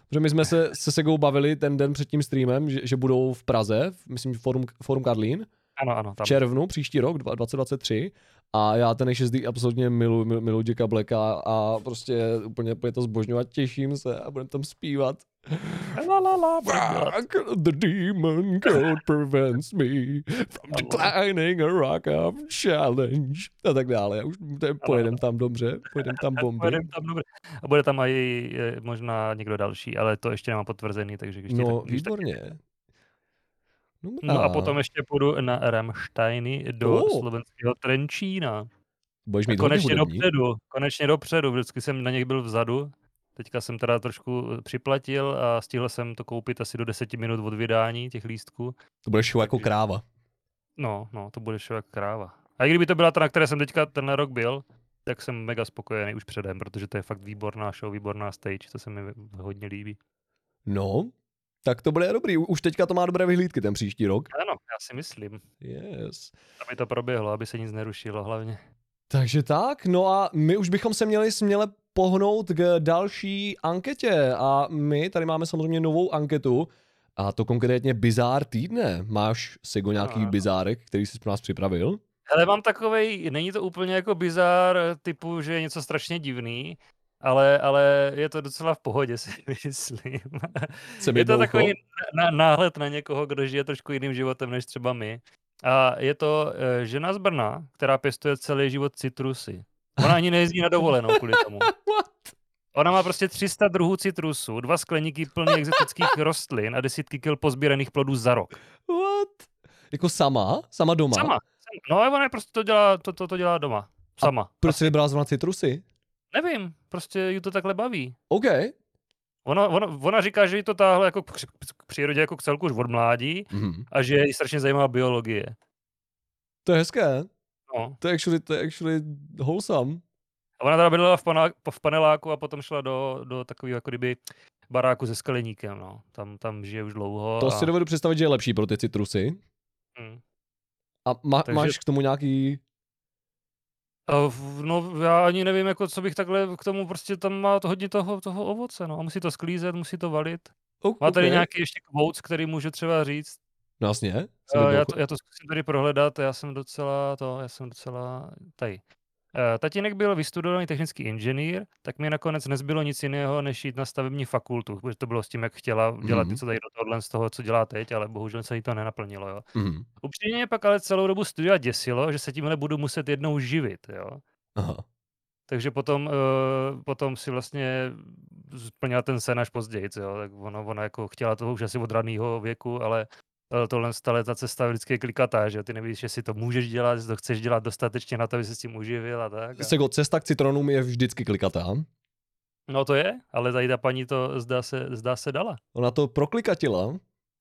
protože my jsme se se Segou bavili ten den před tím streamem, že, že budou v Praze, v- myslím, Forum, Forum Karlín, Ano, ano, tam. červnu příští rok, dva- 2023, a já ten 6D absolutně miluji, miluji, miluji Jacka Blacka a prostě úplně, úplně to zbožňovat, těším se a budeme tam zpívat. La, la, la, the demon code prevents me from declining a rock of challenge. A tak dále. Já už je, pojedem tam dobře, pojedem tam *laughs* bomby. Pojedem tam dobře. A bude tam i možná někdo další, ale to ještě nemám potvrzený, takže když No, tak, když tak výborně. No a potom ještě půjdu na Rammsteiny do Oh. slovenského Trenčína. Budeš mít konečně dopředu, konečně dopředu, vždycky jsem na něch byl vzadu. Teďka jsem teda trošku eh, připlatil a stihl jsem to koupit asi do 10 minut od vydání těch lístků. To bude show jako kráva. No, no, to bude show jak kráva. A i kdyby to byla ta, na které jsem teďka tenhle rok byl, tak jsem mega spokojený už předem, protože to je fakt výborná show, výborná stage, to se mi hodně líbí. No, tak to bude dobrý. Už teďka to má dobré vyhlídky ten příští rok. Ano, já si myslím, Yes. aby to proběhlo, aby se nic nerušilo hlavně. Takže tak, no a my už bychom se měli směle pohnout k další anketě a my tady máme samozřejmě novou anketu a to konkrétně bizár týdne. Máš, Sigo, nějaký Ano. bizárek, který jsi pro nás připravil? Ale mám takovej, není to úplně jako bizár typu, že je něco strašně divný, ale, ale je to docela v pohodě, *laughs* si myslím. Je to takový náhled na někoho, kdo žije trošku jiným životem než třeba my. A je to eh, žena z Brna, která pěstuje celý život citrusy. Ona ani nejezdí na dovolenou kvůli tomu. *laughs* What? Ona má prostě 300 druhů citrusů, dva skleníky plný exotických *laughs* rostlin a desítky kil pozbíraných plodů za rok. What? Jako sama? Sama doma? Sama. No a ona prostě to dělá, to, to, to dělá doma. Sama. Proč jsi vybrala zrovna citrusy? Nevím, prostě ji to takhle baví. OK. Ona, ona, ona říká, že jí to táhle jako k, přírodě jako k celku už od mládí Mhm. a že ji strašně zajímá biologie. To je hezké. No. To je actually, to je actually wholesome. A ona teda bydlela v, pana, v paneláku a potom šla do, do takového jako kdyby baráku se skleníkem, no. Tam, tam žije už dlouho. To a, si dovedu představit, že je lepší pro ty citrusy. hm. A má, Takže- máš k tomu nějaký... V- No, já ani nevím, jako co bych takhle k tomu, prostě tam má to hodně toho, toho ovoce, no. A musí to sklízet, musí to valit. O, Má tady OK. nějaký ještě quotes, který můžu třeba říct. No jsem Uh, já, to, já to zkusím tady prohledat, já jsem docela to, já jsem docela tady. Uh, tatínek byl vystudovaný technický inženýr, tak mi nakonec nezbylo nic jiného, než jít na stavební fakultu, protože to bylo s tím, jak chtěla dělat Mhm. něco tady do tohohle z toho, co dělá teď, ale bohužel se jí to nenaplnilo. Jo. Mhm. Upřímně pak ale celou dobu studia děsilo, že se tímhle budu muset jednou živit. Jo. Aha. Takže potom, uh, potom si vlastně splnila ten sen až později, jo. tak ona, ona jako chtěla toho už asi od raného věku, ale tohle stále ta cesta je vždycky klikatá, že ty nevíš, jestli to můžeš dělat, jestli to chceš dělat dostatečně na to, aby se s tím uživil a tak. A... Sego, cesta k citronům je vždycky klikatá. No to je, ale tady ta paní to zdá se, zdá se dala. Ona to proklikatila.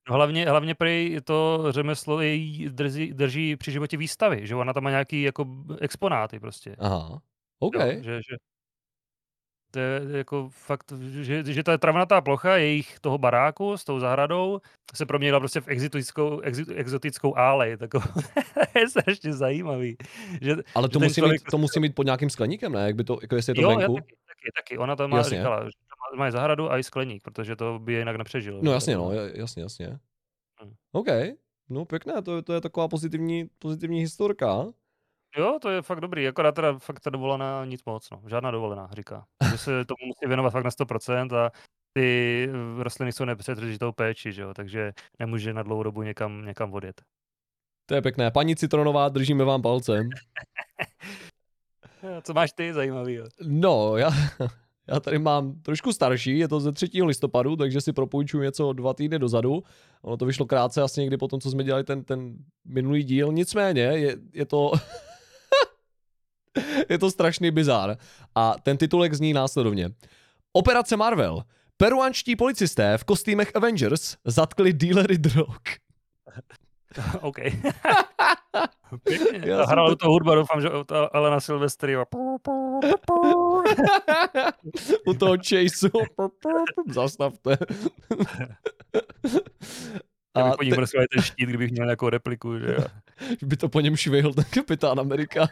No hlavně, hlavně prej to řemeslo její drží, drží při životě výstavy, že ona tam má nějaký jako exponáty prostě. Aha. OK. Jo, že, že to je jako fakt, že, že ta travnatá plocha jejich toho baráku s tou zahradou se proměnila prostě v exotickou, exo- exotickou álej. Takovou, *laughs* je strašně zajímavý. Že, Ale to že musí, člověk mít, to musí mít pod nějakým skleníkem, ne? Jak by to, jako jestli je to jo, venku? jo, taky, taky, taky. Ona to má, Jasně. říkala, že to má, zahradu a i skleník, protože to by jinak nepřežilo. No jasně, no, je- jasně, jasně. Hm. OK. No pěkné, to, je- to je taková pozitivní, pozitivní historka. Jo, to je fakt dobrý, akorát teda fakt ta dovolená nic moc, no. Žádná dovolená, říká. *laughs* Že se tomu musí věnovat fakt na 100% a ty eh, rostliny jsou nepřetržitou péči, že jo, takže nemůže na dlouhou dobu někam, někam odjet. To je pěkné. Paní Citronová, držíme vám palcem. *laughs* Co máš ty zajímavý? No, já, *laughs* já tady mám trošku starší, je to ze 3. listopadu, takže si propůjčuji něco dva týdny dozadu. Ono to vyšlo krátce asi někdy po tom, co jsme dělali ten, ten minulý díl. Nicméně je, je to... *laughs* je to strašný bizár. A ten titulek zní následovně. Operace Marvel. Peruanští policisté v kostýmech Avengers zatkli dílery drog. *laughs* OK. *laughs* Pěkně. Já hrál to- to hudba, doufám, že od Alena Silvestry. a- U toho chaseu. Zastavte. Já A bych po nich te, ten štít, kdybych měl nějakou repliku. Že? by to po něm švihl ten kapitán Amerika.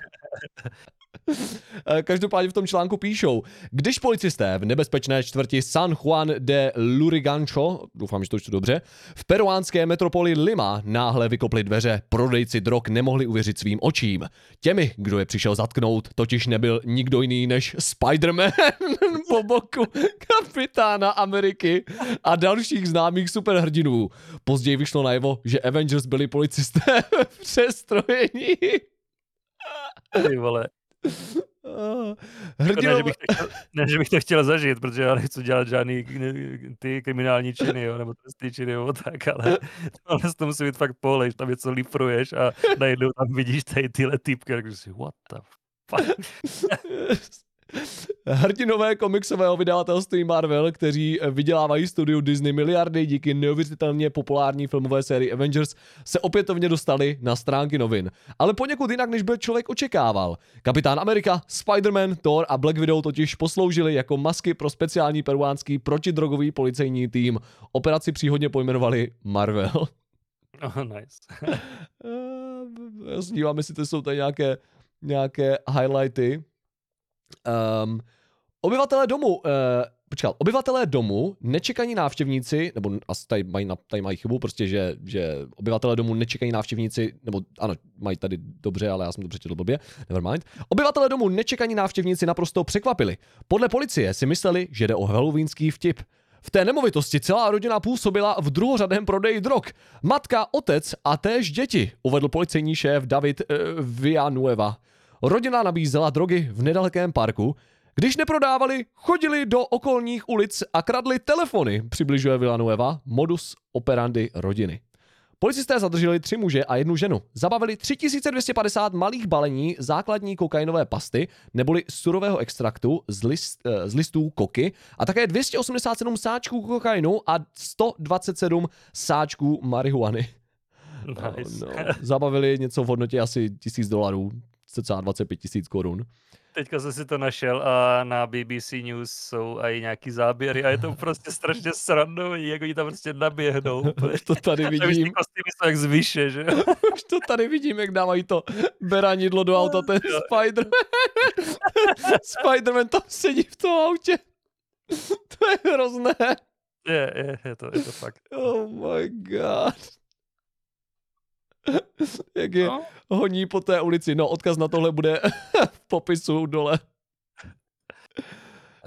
Eh, Každopádně v tom článku píšou, když policisté v nebezpečné čtvrti San Juan de Lurigancho, doufám, že to čtu dobře, v peruánské metropoli Lima náhle vykopli dveře, prodejci drog nemohli uvěřit svým očím. Těmi, kdo je přišel zatknout, totiž nebyl nikdo jiný než Spider-Man *laughs* po boku kapitána Ameriky a dalších známých superhrdinů. Později vyšlo najevo, že Avengers byli policisté *laughs* v přestrojení. Ty vole. Ah, *laughs* Jako Ne, Hrdinové... že bych to chtěl, ne, že bych to chtěl zažít, protože já nechci dělat žádný ty kriminální činy, jo, nebo trestný činy, nebo tak, ale *laughs* tohle to musí být fakt pole, že tam něco lípruješ a najednou tam vidíš tady tyhle typky, tak si what the fuck. *laughs* Hrdinové komiksového vydavatelství Marvel, kteří vydělávají studiu Disney miliardy díky neuvěřitelně populární filmové sérii Avengers, se opětovně dostali na stránky novin. Ale poněkud jinak, než byl člověk očekával. Kapitán Amerika, Spider-Man, Thor a Black Widow totiž posloužili jako masky pro speciální peruánský protidrogový policejní tým. Operaci příhodně pojmenovali Marvel. *laughs* Oh, nice. *laughs* Eh, Sdíváme si, to jsou tady nějaké, nějaké highlighty. Um, Obyvatelé domu, uh, počkat, obyvatelé domu, nečekaní návštěvníci, nebo asi tady mají, tady mají chybu, prostě, že, že obyvatelé domu, nečekaní návštěvníci, nebo ano, mají tady dobře, ale já jsem to přečetl blbě, nevermind. Obyvatelé domu, nečekaní návštěvníci naprosto překvapili. Podle policie si mysleli, že jde o halloweenský vtip. V té nemovitosti celá rodina působila v druhořadém prodeji drog. Matka, otec a též děti, uvedl policejní šéf David uh, Villanueva. Rodina nabízela drogy v nedalekém parku. Když neprodávali, chodili do okolních ulic a kradli telefony, přibližuje Villanueva, modus operandi rodiny. Policisté zadrželi tři muže a jednu ženu. Zabavili 3250 malých balení základní kokainové pasty neboli surového extraktu z, list, eh, z listů koky a také 287 sáčků kokainu a 127 sáčků marihuany. Nice. No, zabavili něco v hodnotě asi 1000 dolarů, cca 25 tisíc korun. Teďka jsem si to našel a na BBC News jsou i nějaký záběry a je to prostě strašně srandový, jak oni tam prostě naběhnou. *laughs* Už to tady vidím, kostýmy jsou jak z výše, že *laughs* už to tady vidím, jak dávají to beranidlo do auta, ten Jo. Spider. *laughs* Spiderman tam sedí v tom autě. To je hrozné. Je, je, je to, je to fakt. Oh my god. *laughs* Jak je No, honí po té ulici. No, odkaz na tohle bude *laughs* v popisu dole.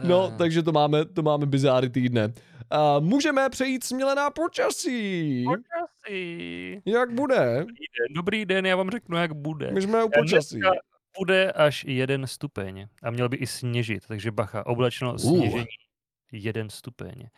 No, eh, takže to máme, to máme bizáry týdne. A můžeme přejít směle na počasí. Počasí. Jak bude? Dobrý den, dobrý den, já vám řeknu, jak bude. My jsme u Eh, počasí. Dneska bude až jeden stupeň a měl by i sněžit, takže bacha, oblačno, Uh. sněžení, jeden stupeň.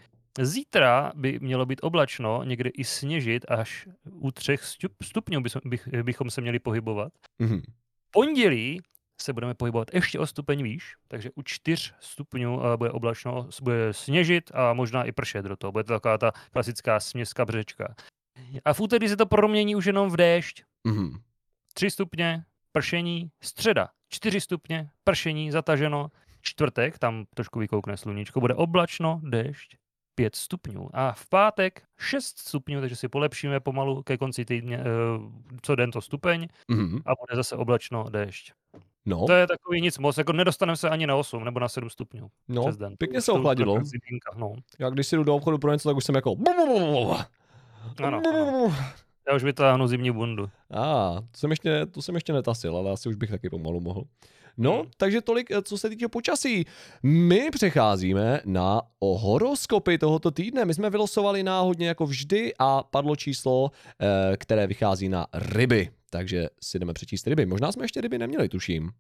Zítra by mělo být oblačno, někdy i sněžit až u třech stup, stupňů bychom, bych, bychom se měli pohybovat. Mhm. pondělí se budeme pohybovat ještě o stupeň výš, takže u čtyř stupňů eh, bude oblačno, bude sněžit a možná i pršet do toho. Bude to taková ta klasická směska břečka. A v úterý se to promění už jenom v déšť. Mhm. 3 stupně, pršení, středa 4 stupně, pršení, zataženo, čtvrtek, tam trošku vykoukne sluníčko, bude oblačno, déšť, 5 stupňů. A v pátek 6 stupňů, takže si polepšíme pomalu ke konci týdně, eh, co den to stupeň Mhm. a bude zase oblačno, déšť. No, To je takový nic moc, jako nedostaneme se ani na 8 nebo na 7 stupňů no, přes den. Pěkně se ochladilo. ziminka, No. Já když si jdu do obchodu pro něco, tak už jsem jako... Ano, ano. Já už vytáhnu zimní bundu. A, to jsem ještě, to jsem ještě netasil, ale asi už bych taky pomalu mohl. No, Hmm. takže tolik, eh, co se týče počasí. My přecházíme na horoskopy tohoto týdne. My jsme vylosovali náhodně jako vždy a padlo číslo, eh, které vychází na ryby. Takže si jdeme přečíst ryby. Možná jsme ještě ryby neměli, tuším.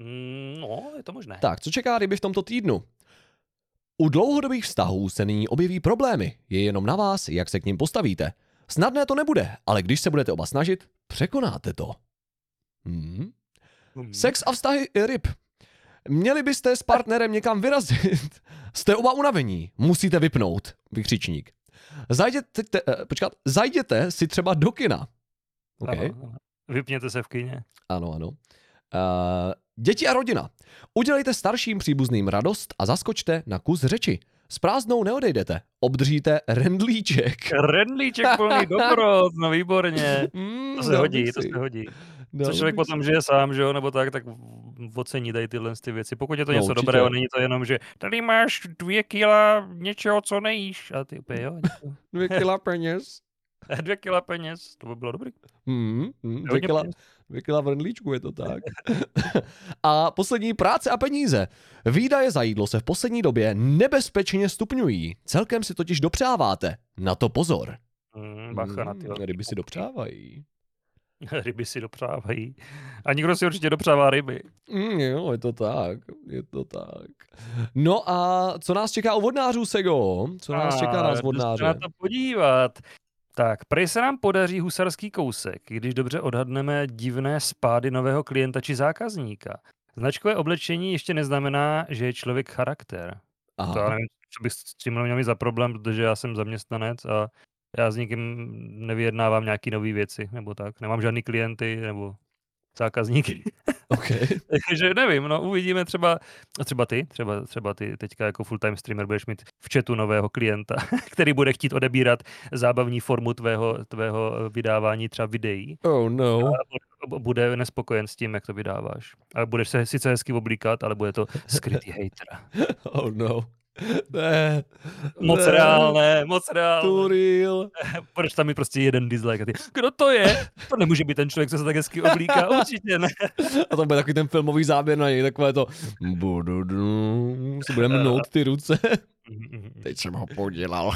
Mm, no, je to možné. Tak, co čeká ryby v tomto týdnu? U dlouhodobých vztahů se nyní objeví problémy. Je jenom na vás, jak se k ním postavíte. Snadné to nebude, ale když se budete oba snažit, překonáte to. Hmm. Mm. Sex a vztahy ryb. Měli byste s partnerem někam vyrazit. *laughs* Jste oba unavení. Musíte vypnout. Vykřičník. Zajděte, te, eh, počkat, zajděte si třeba do kina. Okay. Ano. Vypněte se v kyně. Ano, ano. Uh, děti a rodina. Udělejte starším příbuzným radost a zaskočte na kus řeči. S prázdnou neodejdete. Obdržíte rendlíček. Rendlíček plný *laughs* dobrot, no výborně. Mm, To se hodí, to se hodí. Dal Co člověk potom žije sám, že jo, nebo tak, tak v- ocení tady tyhle ty věci. Pokud je to No, něco určitě. dobrého, není to jenom, že tady máš dvě kila něčeho, co nejíš. A ty úplně, jo. *laughs* Dvě kila peněz. *laughs* dvě kila peněz, to by bylo dobrý. Mm, mm, dvě, kila, dvě kila v rendlíčku, je to tak. *laughs* a poslední práce a peníze. Výdaje za jídlo se v poslední době nebezpečně stupňují. Celkem si totiž dopřáváte. Na to pozor. Mm, bacha na ty Mm, velký ryby si dopřávají. *laughs* Ryby si dopřávají. A někdo si určitě dopřává ryby. Mm, jo, je to tak, je to tak. No a co nás čeká u vodnářů, Sego? Co nás A čeká nás vodnáře? na to podívat. Tak, prej se nám podaří husarský kousek, když dobře odhadneme divné spády nového klienta či zákazníka. Značkové oblečení ještě neznamená, že je člověk charakter. Aha. To já nevím, co bych s tím měl mít za problém, protože já jsem zaměstnanec a já s nikým nevyjednávám nějaký nové věci, nebo tak. Nemám žádný klienty, nebo zákazníky. *laughs* Okay. *laughs* Takže nevím, no uvidíme třeba, třeba ty, třeba, třeba ty teďka jako full-time streamer budeš mít v chatu nového klienta, *laughs* který bude chtít odebírat zábavní formu tvého, tvého vydávání třeba videí. Oh no. A bude nespokojen s tím, jak to vydáváš. Ale budeš se sice hezky oblíkat, ale bude to skrytý hater. Oh no. *laughs* Ne. Moc ne. reálné, moc reálné. Too real. *laughs* Budeš tam mít prostě jeden dislike a ty, kdo to je? To nemůže být ten člověk, co se tak hezky oblíká, *laughs* určitě ne. A to bude takový ten filmový záběr na něj, takové to budu, se bude mnout ty ruce. Teď jsem ho podělal.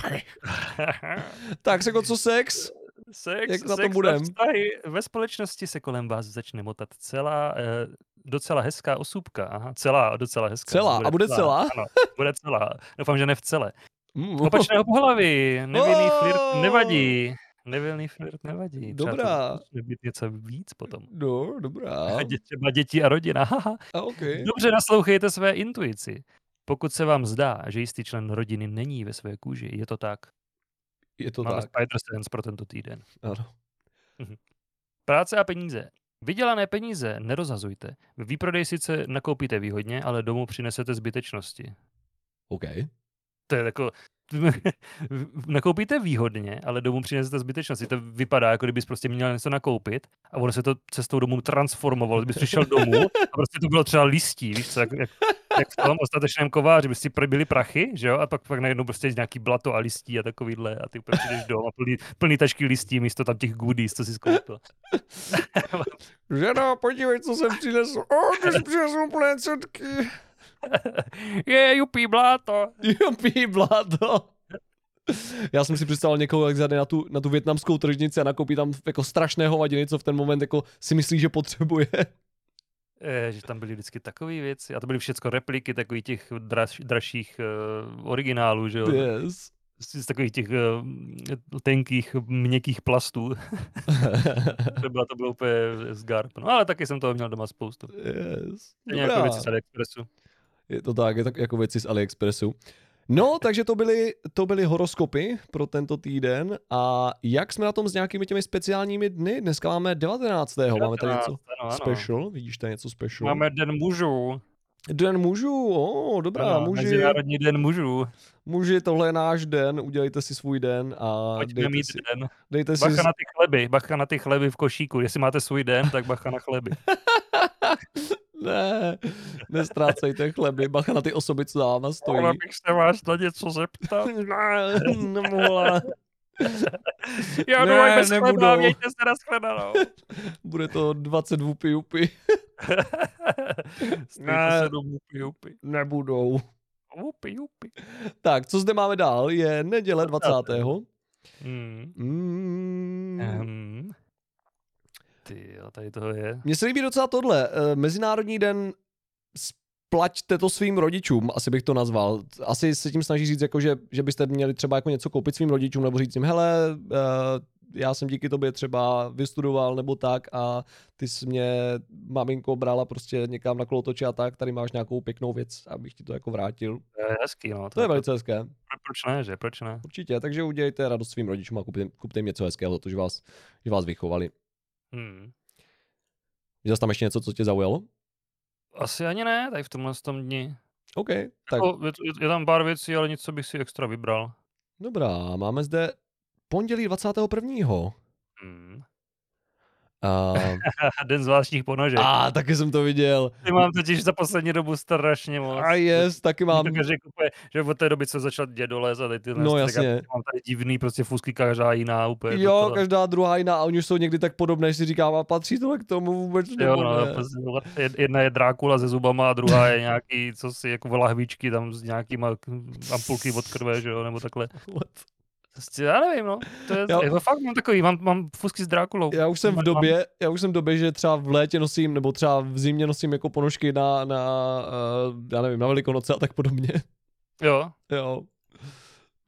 tak se co sex? Sex, Jak na to sex a budem? Vztahy. Ve společnosti se kolem vás začne motat celá, eh, docela hezká osůbka. Aha, celá, docela hezká. Celá? A bude celá? Ano, bude celá. Doufám, že ne v celé. Mm, Opačného pohlaví. Nevinný flirt Oh. nevadí. Nevinný flirt nevadí. Dobrá. být něco víc potom. No, dobrá. *laughs* Třeba děti a rodina. A okay. Dobře naslouchejte své intuici. Pokud se vám zdá, že jistý člen rodiny není ve své kůži, je to tak. Je to Máme tak. Spider Sense pro tento týden. Ano. Práce a peníze. Vydělané peníze nerozhazujte. V výprodeji sice nakoupíte výhodně, ale domů přinesete zbytečnosti. OK. To je jako... *laughs* nakoupíte výhodně, ale domů přinesete zbytečnosti. To vypadá, jako kdybys prostě měl něco nakoupit a ono se to cestou domů transformovalo. Kdybys přišel domů a prostě to bylo třeba listí, víš co, jak, jak, jak v tom ostatečném kováři, by si byly prachy, že jo, a pak, pak najednou prostě nějaký blato a listí a takovýhle a ty úplně přijdeš dom a plný, plný tašky listí místo tam těch goodies, co jsi skoupil. *laughs* Žena, podívej, co jsem přinesl. O, ty jsi přinesl úplné cetky. Je, jupí, bláto. Jupi, bláto. Já jsem si představil někoho, jak zade na tu, na tu větnamskou tržnici a nakoupí tam jako strašné hovadiny, co v ten moment jako si myslí, že potřebuje. Je, že tam byly vždycky takové věci a to byly všechno repliky takových těch draž, dražších uh, originálů, že jo? Yes. Z, z takových těch uh, tenkých, měkkých plastů. *laughs* Třeba to bylo úplně z Garp. No ale taky jsem toho měl doma spoustu. yes. Stejně jako věci z AliExpressu. Je to tak, je tak jako věci z AliExpressu. No, takže to byly, to byly horoskopy pro tento týden a jak jsme na tom s nějakými těmi speciálními dny? Dneska máme 19. Máme tady něco 19, ano, ano. special, vidíš tady něco special? Máme Den mužů. Den mužů, o, dobrá, Ano, muži, Mezinárodní den mužů. muži, tohle je náš den, udělejte si svůj den a Pojďme dejte mít si, den. dejte si, Bacha na ty chleby, bacha na ty chleby v košíku. Jestli máte svůj den, tak bacha na chleby. *laughs* ne, nestrácejte chleby, bacha na ty osoby, co za váma stojí. Ale bych se vás na něco zeptat. *laughs* Ne, nemohla. Já Ne, ne, bez nebudou. chleba, mějte se na shledanou. *laughs* Bude to 20 vupy upy. *laughs* Ne. se domů, upy, Nebudou. upy, upy. Tak, co zde máme dál? Je neděle 20. 20.. Hmm. Mm. Um. Ty jo, tady toho je. Mně se líbí docela tohle. eh, Mezinárodní den splaťte to svým rodičům, asi bych to nazval. Asi se tím snaží říct, jako, že, že byste měli třeba jako něco koupit svým rodičům, nebo říct jim, hele, eh, já jsem díky tobě třeba vystudoval nebo tak a ty jsi mě, maminko, brala prostě někam na kolotoče a tak, tady máš nějakou pěknou věc, abych ti to jako vrátil. To je hezký, no. To je velice hezké. Proč ne, že? Proč ne? Určitě, takže udělejte radost svým rodičům a kupte, kupte jim něco hezkého za to, že vás, že vás vychovali. Hmm. Je zase tam ještě něco, co tě zaujalo? Asi ani ne, tady v tomhle tom dni. OK, tak Jako, je, je, je, tam pár věcí, ale nic, co bych si extra vybral. dobrá, máme zde pondělí 21. Hmm. A, *laughs* Den zvláštních ponožek. a taky jsem to viděl. Ty mám totiž za poslední dobu strašně moc. A yes, taky mám. Mám... Že, kupuje, že od té doby, co začal dědolez a ty No, jasně. mám tady divný prostě fusky každá jiná úplně. Jo, toto. každá druhá jiná a oni už jsou někdy tak podobné, že si říkám, a patří tohle k tomu vůbec Jo, nebo no, ne? prostě, jed- jedna je Drákula se zubama a druhá je nějaký, co si, jako lahvičky tam s nějakýma ampulky od krve, že jo, nebo takhle. *laughs* What? Prostě, já nevím, no. To je, Jo. je to fakt mám takový, mám, mám fusky s Drákulou. Já už jsem v Mám- době, já už jsem v době, že třeba v létě nosím, nebo třeba v zimě nosím jako ponožky na, na uh, já nevím, na Velikonoce a tak podobně. Jo, Jo.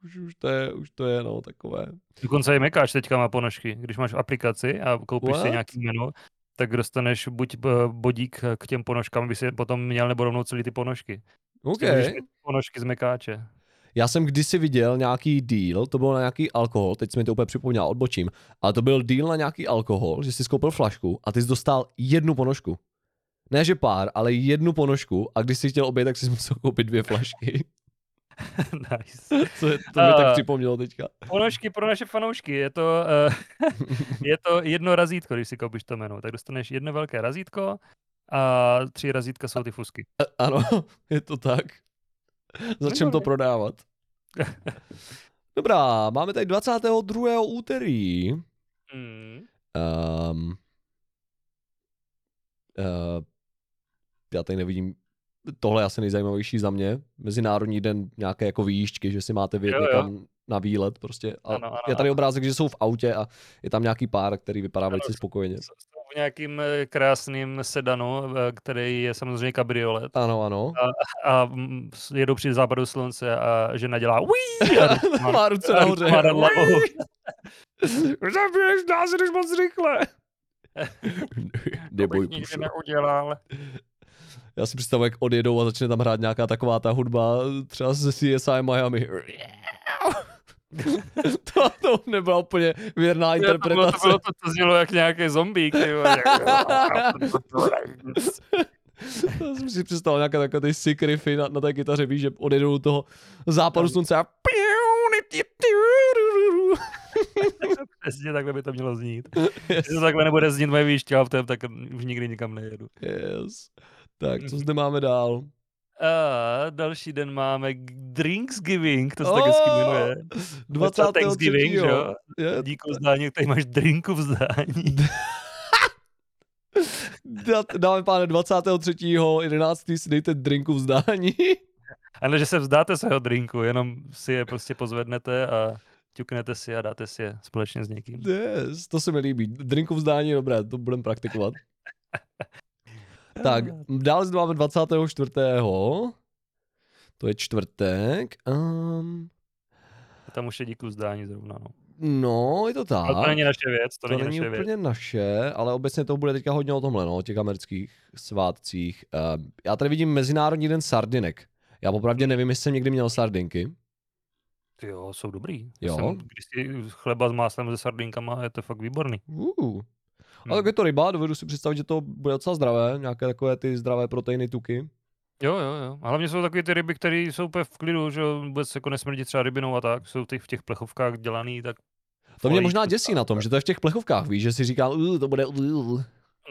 Už, už, to je, už to je, no, takové. dokonce i Mekáč teďka má ponožky. Když máš aplikaci a koupíš What? si nějaký menu, tak dostaneš buď eh, bodík k těm ponožkám, aby si potom měl, nebo rovnou celý ty ponožky. Prostě mít Ponožky z Mekáče. Já jsem kdysi viděl nějaký deal, to bylo na nějaký alkohol, teď se mi to úplně připomněl, odbočím, ale to byl deal na nějaký alkohol, že jsi skoupil flašku a ty jsi dostal jednu ponožku. Ne, že pár, ale jednu ponožku a když jsi chtěl obět, tak jsi musel koupit dvě flašky. *laughs* nice. Co je, to mi tak A- připomnělo teďka. Ponožky pro naše fanoušky. Je to, uh, *laughs* je to jedno razítko, když si koupíš to menu. Tak dostaneš jedno velké razítko a tři razítka jsou ty fusky. A- Ano, *laughs* je to tak. *laughs* Začnem to prodávat. *laughs* Dobrá, máme tady 22. úterý. Mm. Um, uh, já tady nevidím, tohle je asi nejzajímavější za mě. Mezinárodní den nějaké jako výjížďky, že si máte vyjet někam na výlet prostě. A Ano, ano, je tady ano. obrázek, že jsou v autě a je tam nějaký pár, který vypadá velice spokojeně. Nějakým eh, krásným sedanu, eh, který je samozřejmě kabriolet. Ano, ano. A mm, s- jedou při západu slunce a žena dělá uí *laughs* a ruce má- Má ruce a nahoře. má. Zabiješ nás, jdeš *laughs* moc rychle. Neboj, neudělal. Já si představuji, jak odjedou a začne tam hrát nějaká taková ta hudba, třeba ze CSI Miami. *laughs* to, to nebyla úplně věrná To bylo, to, interpretace. bylo to, to znělo jak nějaký zombík. *laughs* *laughs* Já jsem si představil nějaké takové ty sick riffy na, na té kytaře, víš, že odjedou do toho západu slunce a Přesně takhle by to mělo znít. Když to takhle nebude znít moje výšťa tak už nikdy nikam nejedu. Yes. Tak, co zde máme dál? A další den máme Drinksgiving, to se tak hezky jmenuje. To 23. Thanksgiving, jo? Je, Díku vzdání, tady máš drinku vzdání. *laughs* dá- dáme páne 23. 11. si dejte drinku vzdání. *laughs* A ne, že se vzdáte svého drinku, jenom si je prostě pozvednete a ťuknete si a dáte si je společně s někým. Yes, to se mi líbí. Drinku vzdání je dobré, to budeme praktikovat. *laughs* Tak, dále zde máme 24. To je čtvrtek. Um, Tam už je díku vzdání zrovna, no. no, je to tak. Ale to není naše věc, to, to není není naše věc. úplně naše, ale obecně to bude teďka hodně o tomhle, no, o těch amerických svátcích. Um, já tady vidím Mezinárodní den sardinek. Já popravdě nevím, jestli jsem někdy měl sardinky. Ty jo, jsou dobrý. Jo? Jsem, když si chleba s máslem se sardinkama, je to fakt výborný. Uh. Hmm. Ale tak je to ryba, dovedu si představit, že to bude docela zdravé, nějaké takové ty zdravé proteiny, tuky. Jo, jo, jo. A hlavně jsou takové ty ryby, které jsou úplně v klidu, že vůbec jako nesmrdí třeba rybinou a tak. Jsou ty v těch plechovkách dělaný, tak... To mě možná děsí na tom, že to je v těch plechovkách, víš, že si říkám, uh, to bude uh.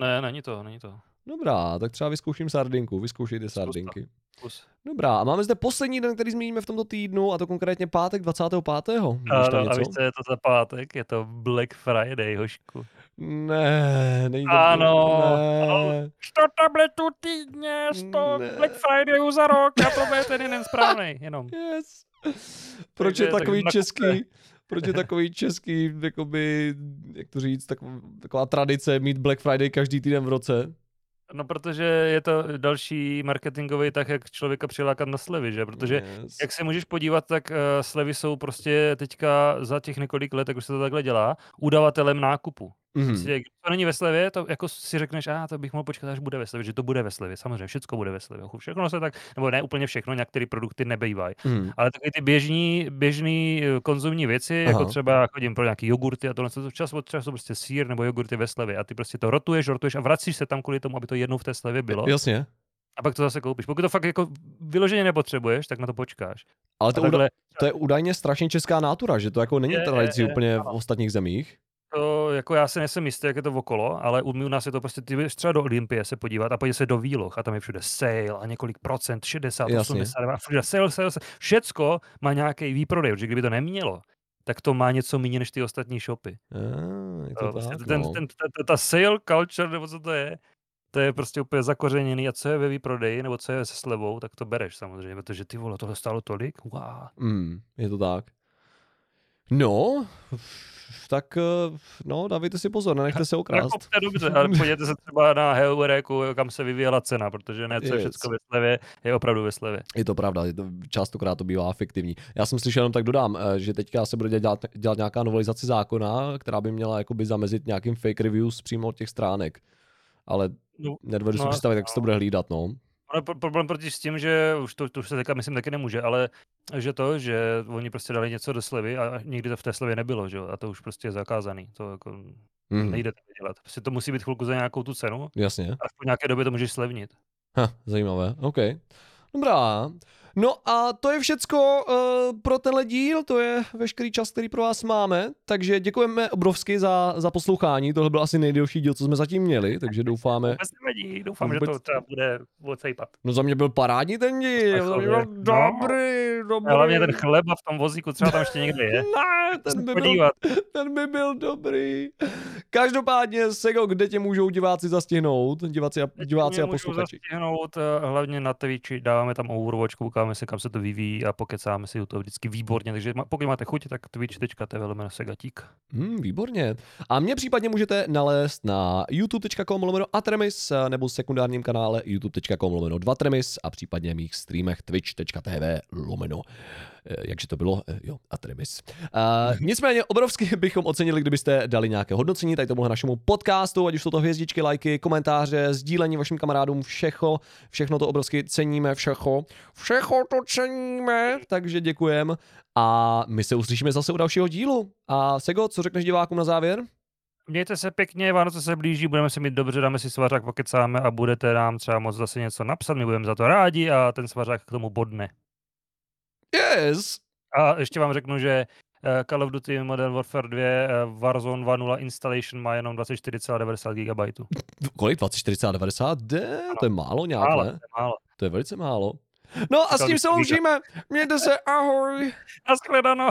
Ne, není to, není to. Dobrá, tak třeba vyzkouším sardinku, vyzkoušejte sardinky. Kus. Dobrá, a máme zde poslední den, který zmíníme v tomto týdnu, a to konkrétně pátek 25. Víš A, víš, co je to za pátek? Je to Black Friday, hošku. Ne, to... Ano, ne. 100 tabletů týdně, 100 Ne. Black Fridayů za rok a to je ten jeden správný, jenom. Yes. Proč Takže je tak takový nakupte. český, proč je takový český, jakoby, jak to říct, taková, taková tradice mít Black Friday každý týden v roce? No, protože je to další marketingový tak, jak člověka přilákat na slevy, že? Protože yes. jak se můžeš podívat, tak uh, slevy jsou prostě teďka za těch několik let, jak už se to takhle dělá, udavatelem nákupu. Když to není ve slevě, to jako si řekneš, a to bych mohl počkat, až bude ve slevě, že to bude ve slevě. Samozřejmě, všechno bude ve slevě. Všechno se tak, nebo ne úplně všechno, některé produkty nebejvají. Mhm. Ale takové ty běžní, běžný eh, konzumní věci, Aha. jako Aha. třeba chodím pro nějaký jogurty a tohle, to čas od času prostě sír nebo jogurty ve slevě a ty prostě to rotuješ, rotuješ a vracíš se tam kvůli tomu, aby to jednou v té slevě bylo. Jasně. A pak to zase koupíš. Pokud to fakt jako vyloženě nepotřebuješ, tak na to počkáš. Ale to, takhle to je údajně strašně česká nátura, že to jako není tradicí je, úplně v ostatních zemích. To, jako já si nejsem jistý, jak je to okolo, ale u, u nás je to prostě, ty jdeš třeba do Olympie se podívat a podívej se do výloh a tam je všude sale a několik procent, 60, Jasně. 80, a všude sale, sale, sale. Všecko má nějaký výprodej, protože kdyby to nemělo, tak to má něco méně než ty ostatní shopy. Je To to prostě tak, ten, no. ten, ta, ta sale culture, nebo co to je, to je prostě úplně zakořeněný a co je ve výprodeji, nebo co je se slevou, tak to bereš samozřejmě, protože ty vole, tohle stálo tolik, wow. Mm, je to tak. No, tak eh, no, dávejte si pozor, nenechte se okrást. Nakupte dobře, ale podívejte se třeba na Heureku, kam se vyvíjela cena, protože ne, co je všechno ve slevě, je opravdu ve slevě. Je to pravda, je to, častokrát to bývá efektivní. Já jsem slyšel jenom tak dodám, eh, že teďka se bude dělat, dělat nějaká novelizace zákona, která by měla jakoby zamezit nějakým fake reviews přímo od těch stránek. Ale No, nedovedu si no, představit, jak se to bude hlídat, no. Ale pro- problém proti s tím, že už to, to už se teďka myslím taky nemůže, ale že to, že oni prostě dali něco do slevy a nikdy to v té slevě nebylo, že jo, a to už prostě je zakázaný, to jako Mm, nejde to dělat. Prostě to musí být chvilku za nějakou tu cenu jasně. a po nějaké době to můžeš slevnit. Ha, zajímavé, OK. Dobrá. No a to je všecko uh, pro tenhle díl, to je veškerý čas, který pro vás máme, takže děkujeme obrovsky za, za poslouchání, tohle byl asi nejdelší díl, co jsme zatím měli, takže doufáme... Vůbec nevadí, doufám, Vůbec- že to třeba bude odsejpat. No za mě byl parádní ten díl, za mě byl No. dobrý, dobrý. A hlavně ten chleba v tom vozíku třeba tam ještě někde je. *laughs* Ne, ten by, byl, ten by byl dobrý. Každopádně, Sego, kde tě můžou diváci zastihnout? Diváci a, diváci a posluchači. zastihnout, eh, hlavně na Twitchi, dáváme tam Overwatch, koukáme se, kam se to vyvíjí a pokecáme si u toho vždycky výborně. Takže pokud máte chuť, tak twitch.tv lomeno segatík. Hmm, výborně. A mě případně můžete nalézt na youtube.com lomeno Atremis nebo sekundárním kanále youtube.com lomeno 2tremis a případně mých streamech twitch.tv lomeno jakže to bylo, Eh, jo, Atremis. Uh, nicméně obrovsky *laughs* bychom ocenili, kdybyste dali nějaké hodnocení tady tomuhle našemu podcastu, ať už jsou to hvězdičky, lajky, komentáře, sdílení vašim kamarádům, všechno, všechno to obrovsky ceníme, všechno, všechno to ceníme, takže děkujem a my se uslyšíme zase u dalšího dílu. A Sego, co řekneš divákům na závěr? Mějte se pěkně, Vánoce se blíží, budeme si mít dobře, dáme si svařák, pokecáme a budete nám třeba moc zase něco napsat, my budeme za to rádi a ten svařák k tomu bodne. Yes! A ještě vám řeknu, že eh, Call of Duty Modern Warfare 2 eh, Warzone 2.0 installation má jenom 24,90 GB. Kolik? 24, 90? De, to je málo nějak, Málo, ne? to je málo. To je velice málo. No a s tím se loučíme. Mějte se, ahoj. *laughs* Naschledanou.